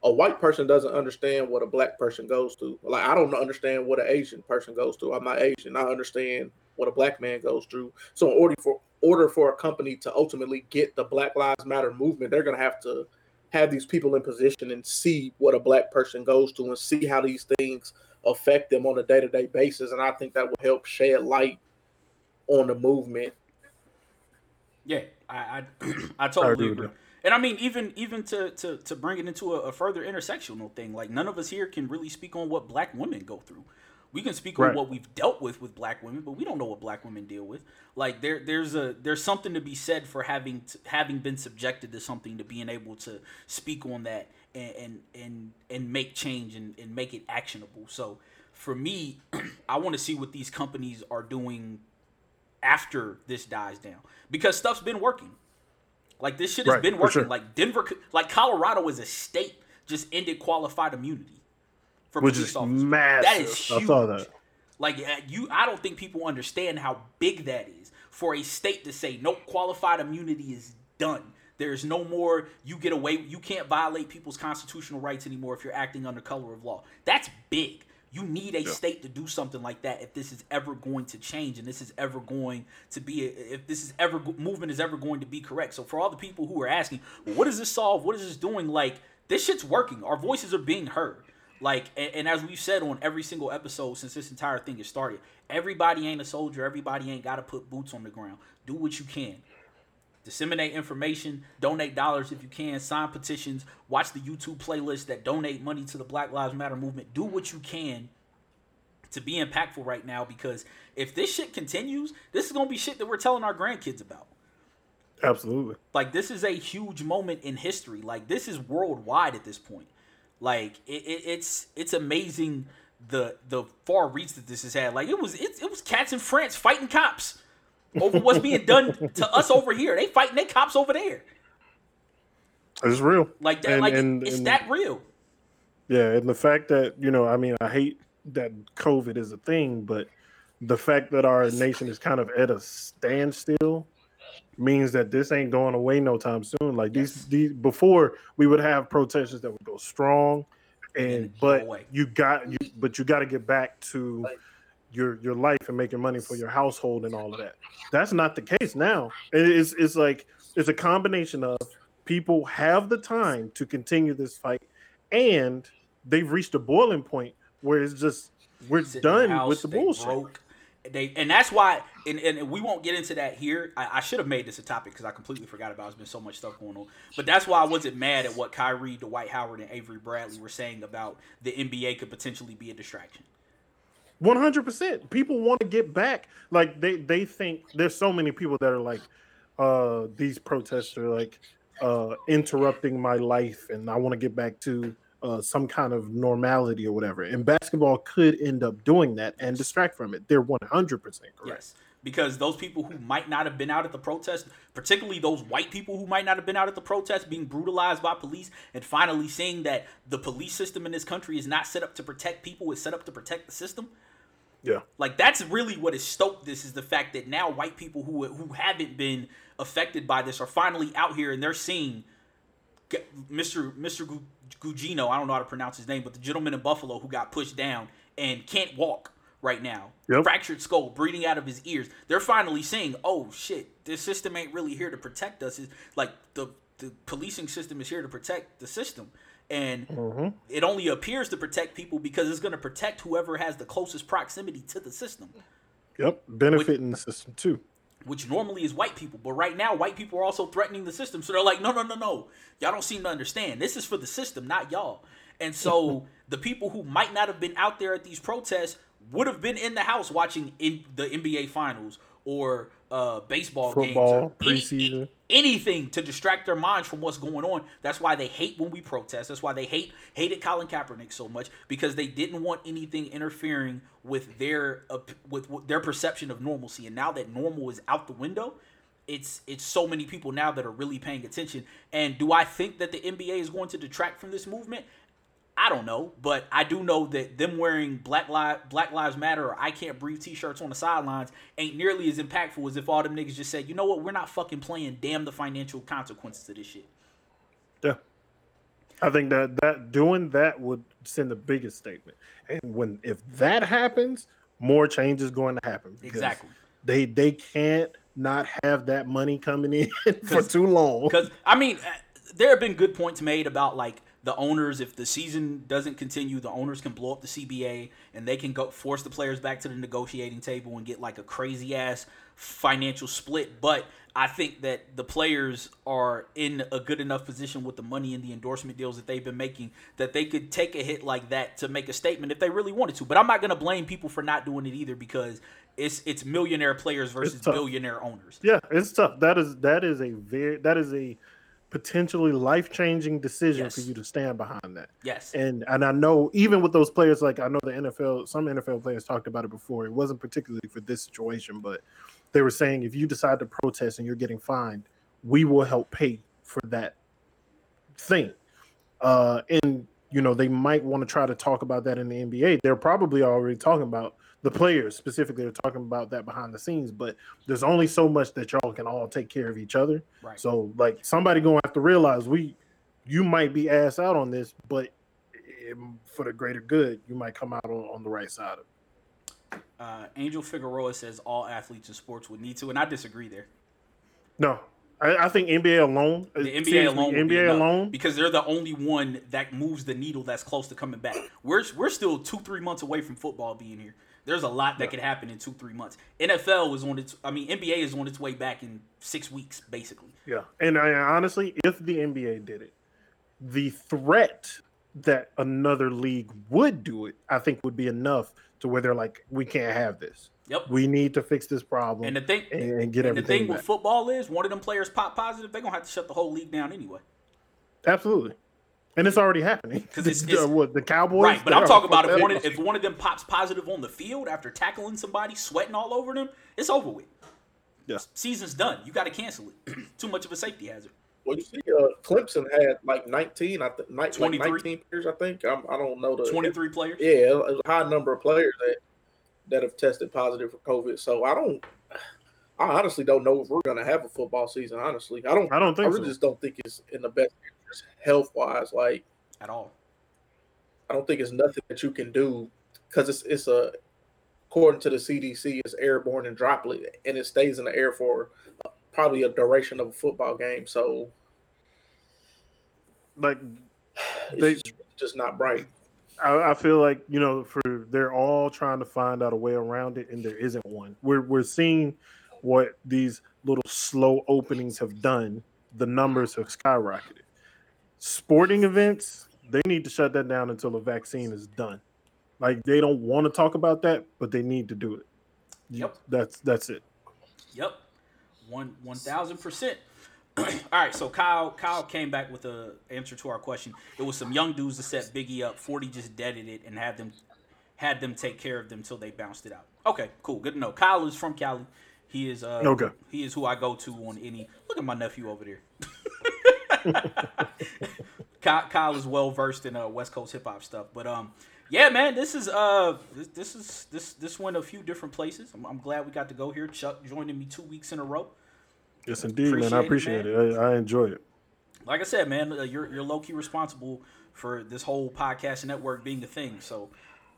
a white person doesn't understand what a black person goes through. Like I don't understand what an Asian person goes through. I'm not Asian. I understand what a black man goes through. So in order for order for a company to ultimately get the Black Lives Matter movement, they're going to have to have these people in position and see what a black person goes through and see how these things affect them on a day-to-day basis and i think that will help shed light on the movement Yeah, I I, I I totally agree with agree. you. And I mean, even even to to to bring it into a, a further intersectional thing, like none of us here can really speak on what black women go through. We can speak on what we've dealt with with black women, but we don't know what black women deal with. Like there there's a there's something to be said for having t- having been subjected to something to being able to speak on that and and and, and make change and, and make it actionable. So for me, I want to see what these companies are doing after this dies down because stuff's been working. Like this shit has Right, been working. sure. Like Denver, like Colorado as a state just ended qualified immunity for Which police is officers. massive. That is I huge. saw that. Like uh, you, I don't think people understand how big that is for a state to say nope, qualified immunity is done. There's no more. You get away. You can't violate people's constitutional rights anymore if you're acting under color of law. That's big. You need a state to do something like that if this is ever going to change and this is ever going to be if this is ever movement is ever going to be correct. So for all the people who are asking, well, what does this solve? What is this doing? Like this shit's working. Our voices are being heard. Like, and, and as we've said on every single episode since this entire thing has started, everybody ain't a soldier. Everybody ain't got to put boots on the ground. Do what you can. Disseminate information, donate dollars if you can, sign petitions, watch the YouTube playlist that donate money to the Black Lives Matter movement. Do what you can to be impactful right now because if this shit continues, this is gonna be shit that we're telling our grandkids about. Absolutely. Like this is a huge moment in history. Like this is worldwide at this point. Like it, it, it's it's amazing the the far reach that this has had. Like it was it, it was cats in France fighting cops over what's being done to us over here. They fighting their cops over there. It's real. Like that. And- like and- it's and- that real. Yeah, and the fact that you know, I mean, I hate that COVID is a thing, but the fact that our nation is kind of at a standstill means that this ain't going away no time soon. Like these, Yes. these before we would have protesters that would go strong, then and but away. you got you, but you got to get back to your your life and making money for your household and all of that. That's not the case now. It's it's like it's a combination of people have the time to continue this fight, and they've reached a boiling point where it's just we're sit in the done house, with the bullshit. broke. They and that's why, and, and we won't get into that here. I, I should have made this a topic because I completely forgot about. it. There's been so much stuff going on, but that's why I wasn't mad at what Kyrie, Dwight Howard, and Avery Bradley were saying about the NBA could potentially be a distraction. One hundred percent. People want to get back. Like they they think there's so many people that are like, uh, these protests are like uh interrupting my life, and I want to get back to uh some kind of normality or whatever. And basketball could end up doing that and distract from it. They're one hundred percent correct. Yes, because those people who might not have been out at the protest, particularly those white people who might not have been out at the protest, being brutalized by police, and finally seeing that the police system in this country is not set up to protect people; it's set up to protect the system. Yeah. Like that's really what has stoked this is the fact that now white people who who haven't been affected by this are finally out here and they're seeing Mr. Mr. Gu- Gugino, I don't know how to pronounce his name, but the gentleman in Buffalo who got pushed down and can't walk right now, Yep. fractured skull, bleeding out of his ears. They're finally saying, "Oh shit, this system ain't really here to protect us. It's like the the policing system is here to protect the system." And Mhm. it only appears to protect people because it's going to protect whoever has the closest proximity to the system, Yep. Benefiting the system too. which normally is white people. But right now, white people are also threatening the system. So they're like, no, no, no, no. Y'all don't seem to understand. This is for the system, not y'all. And so the people who might not have been out there at these protests would have been in the house watching in the NBA finals or uh, baseball Football, games, any- anything to distract their minds from what's going on. That's why they hate when we protest. That's why they hate hated Colin Kaepernick so much because they didn't want anything interfering with their op- with, with their perception of normalcy. And now that normal is out the window, it's it's so many people now that are really paying attention. And do I think that the NBA is going to detract from this movement? I don't know, but I do know that them wearing Black Lives Black Lives Matter or I Can't Breathe T-shirts on the sidelines ain't nearly as impactful as if all them niggas just said, you know what, we're not fucking playing. Damn the financial consequences of this shit. Yeah. I think that that doing that would send the biggest statement. And when if that happens, more change is going to happen. Exactly. They they can't not have that money coming in for too long. Because I mean, uh, there have been good points made about like the owners. If the season doesn't continue, the owners can blow up the CBA and they can go force the players back to the negotiating table and get like a crazy ass financial split. But I think that the players are in a good enough position with the money and the endorsement deals that they've been making that they could take a hit like that to make a statement if they really wanted to. But I'm not gonna blame people for not doing it either because it's it's millionaire players versus billionaire owners. Yeah, it's tough. That is that is a very that is a potentially life changing decision Yes. for you to stand behind that. Yes. And and I know even with those players, like I know the NFL, some NFL players talked about it before. It wasn't particularly for this situation, but they were saying if you decide to protest and you're getting fined, we will help pay for that thing. Uh, and you know they might want to try to talk about that in the NBA. They're probably already talking about the players specifically are talking about that behind the scenes. But there's only so much that y'all can all take care of each other. Right. So like somebody gonna have to realize we, you might be ass out on this, but it, for the greater good, you might come out on, on the right side of it. Uh, Angel Figueroa says all athletes in sports would need to, and I disagree there. No, I, I think NBA alone. The NBA alone, would be NBA alone. because they're the only one that moves the needle that's close to coming back. We're we're still two three months away from football being here. There's a lot that Yeah. could happen in two three months. NFL was on its. I mean, NBA is on its way back in six weeks, basically. Yeah, and I, honestly, if the NBA did it, the threat that another league would do it, I think, would be enough to where they're like, we can't have this. Yep. We need to fix this problem And the thing, and, and get and the everything thing with football is, one of them players pop positive, they're gonna have to shut the whole league down anyway. Absolutely, and it's already happening because it's- the- it's- what the Cowboys? Right, but I'm talking about if one, of, if one of them pops positive on the field after tackling somebody, sweating all over them, it's over with. Yeah. Season's done. You got to cancel it. Too much of a safety hazard. Well, you see, uh, Clemson had like 19, I think, like 23? 19 players, I think. I'm, I don't know the 23 players. Yeah, a high number of players that that have tested positive for COVID. So I don't, I honestly don't know if we're gonna have a football season. Honestly, I don't. I don't I think really so. just don't think it's in the best interest health wise. Like At all. I don't think it's nothing that you can do because it's it's a according to the CDC, it's airborne and droplet, and it stays in the air for uh, probably a duration of a football game. So Like it's They- just, just not bright. I, I feel like you know, for they're all trying to find out a way around it, and there isn't one. We're we're seeing what these little slow openings have done. The numbers have skyrocketed. Sporting events, they need to shut that down until a vaccine is done. Like they don't want to talk about that, but they need to do it. Yep. That's that's it. Yep. One one thousand percent. All right, so Kyle Kyle came back with a answer to our question. It was some young dudes that set Biggie up. Forty just deaded it and had them had them take care of them till they bounced it out. Okay, cool, good to know. Kyle is from Cali. He is uh Okay. he is who I go to on any. Look at my nephew over there. Kyle, Kyle is well versed in uh, West Coast hip hop stuff, but um, yeah, man, this is uh, this, this is this this went a few different places. I'm, I'm glad we got to go here. Chuck joining me two weeks in a row. Yes, indeed, man. I Appreciate appreciate it, it. I, I enjoy it. Like I said, man, uh, you're you're low key responsible for this whole podcast network being a thing. So,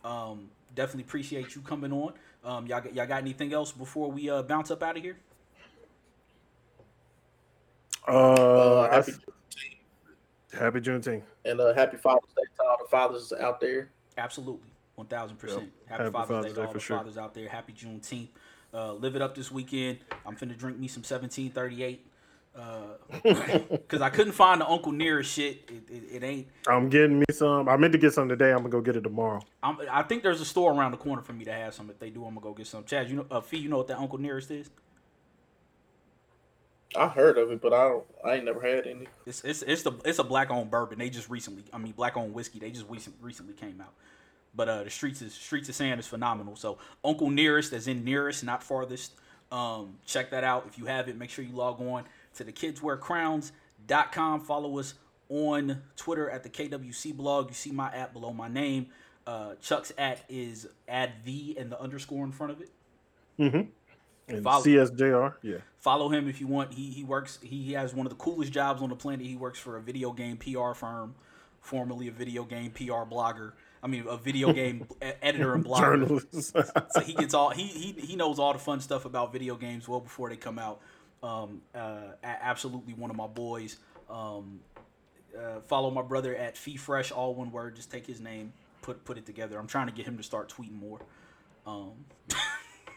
um, definitely appreciate you coming on. Um, y'all got- y'all got anything else before we uh bounce up out of here? Uh, Uh, I happy Juneteenth. and uh, happy Father's Day to all the fathers out there. Absolutely, one thousand percent. Happy, Happy Father's, Father's Day to Day all for the sure. fathers out there. Happy Juneteenth. Uh, live it up this weekend. I'm finna drink me some 1738. Because I couldn't find the Uncle Nearest shit. It, it, it ain't. I'm getting me some. I meant to get some today. I'm gonna go get it tomorrow. I'm, I think there's a store around the corner for me to have some. If they do, I'm gonna go get some. Chad, you know, uh, Fee, you know what that Uncle Nearest is? I heard of it, but I don't. I ain't never had any. It's it's it's the it's a black owned bourbon. They just recently, I mean, black owned whiskey. They just recent, recently came out. But uh, the streets is streets of sand is phenomenal. So Uncle Nearest, as in nearest, not farthest. Um, check that out. If you have it, make sure you log on to the kidswearcrowns.com. Follow us on Twitter at the KWC blog. You see my at below my name. Uh, Chuck's at is add the and the underscore in front of it. Mm-hmm. And Follow- CSJR, yeah. Follow him if you want. He he works. He, he has one of the coolest jobs on the planet. He works for a video game PR firm, formerly a video game PR blogger. I mean, a video game editor and blogger. Journalists. So he gets all he, he he knows all the fun stuff about video games well before they come out. Um, uh, absolutely one of my boys. Um, uh, follow my brother at Fee Fresh, all one word. Just take his name, put put it together. I'm trying to get him to start tweeting more. Um,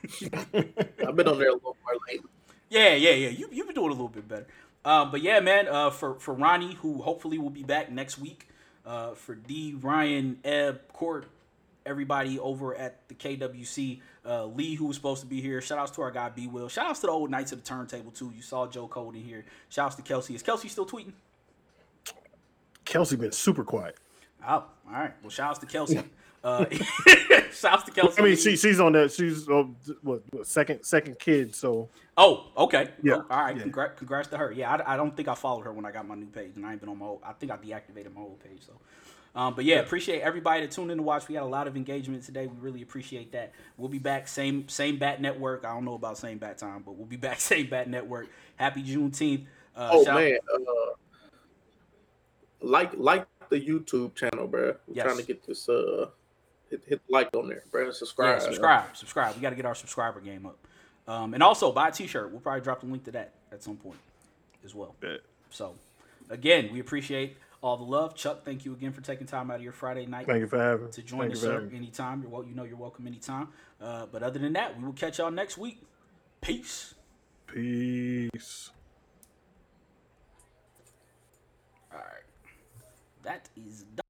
I've been on there a little more lately. Yeah, yeah, yeah. You you've been doing a little bit better. Um, but yeah, man. Uh, for for Ronnie, who hopefully will be back next week. Uh, for D, Ryan, Eb, Court, everybody over at the KWC. Uh, Lee, who was supposed to be here. Shout outs to our guy B Will. Shout outs to the old Knights of the Turntable too. You saw Joe Code in here. Shout outs to Kelsey. Is Kelsey still tweeting? Kelsey been super quiet. Oh, all right. Well, shout outs to Kelsey. Uh, shout outs to Kelsey. I mean, she she's on that. She's uh, what, what second second kid. So Oh, okay. Yeah, Oh, all right. yeah. Congrats, congrats to her. Yeah, I, I don't think I followed her when I got my new page, and I ain't been on my. Old, I think I deactivated my old page. So, um, but yeah, appreciate everybody that tuned in to watch. We had a lot of engagement today. We really appreciate that. We'll be back same same bat network. I don't know about same bat time, but we'll be back same bat network. Happy Juneteenth. Uh, Oh shout- man, uh, like like the YouTube channel, bro. We're Yes. trying to get this uh hit, hit like on there, bro. Subscribe. Yeah, subscribe, subscribe. We got to get our subscriber game up. Um, and also buy a T-shirt. We'll probably drop the link to that at some point. as well. Bet. So, again, we appreciate all the love. Chuck, thank you again for taking time out of your Friday night Thank you for having to join Thank us, sir. Anytime. You're wel- you know you're welcome anytime. Uh, but other than that, we will catch y'all next week. Peace. Peace. All right. That is done.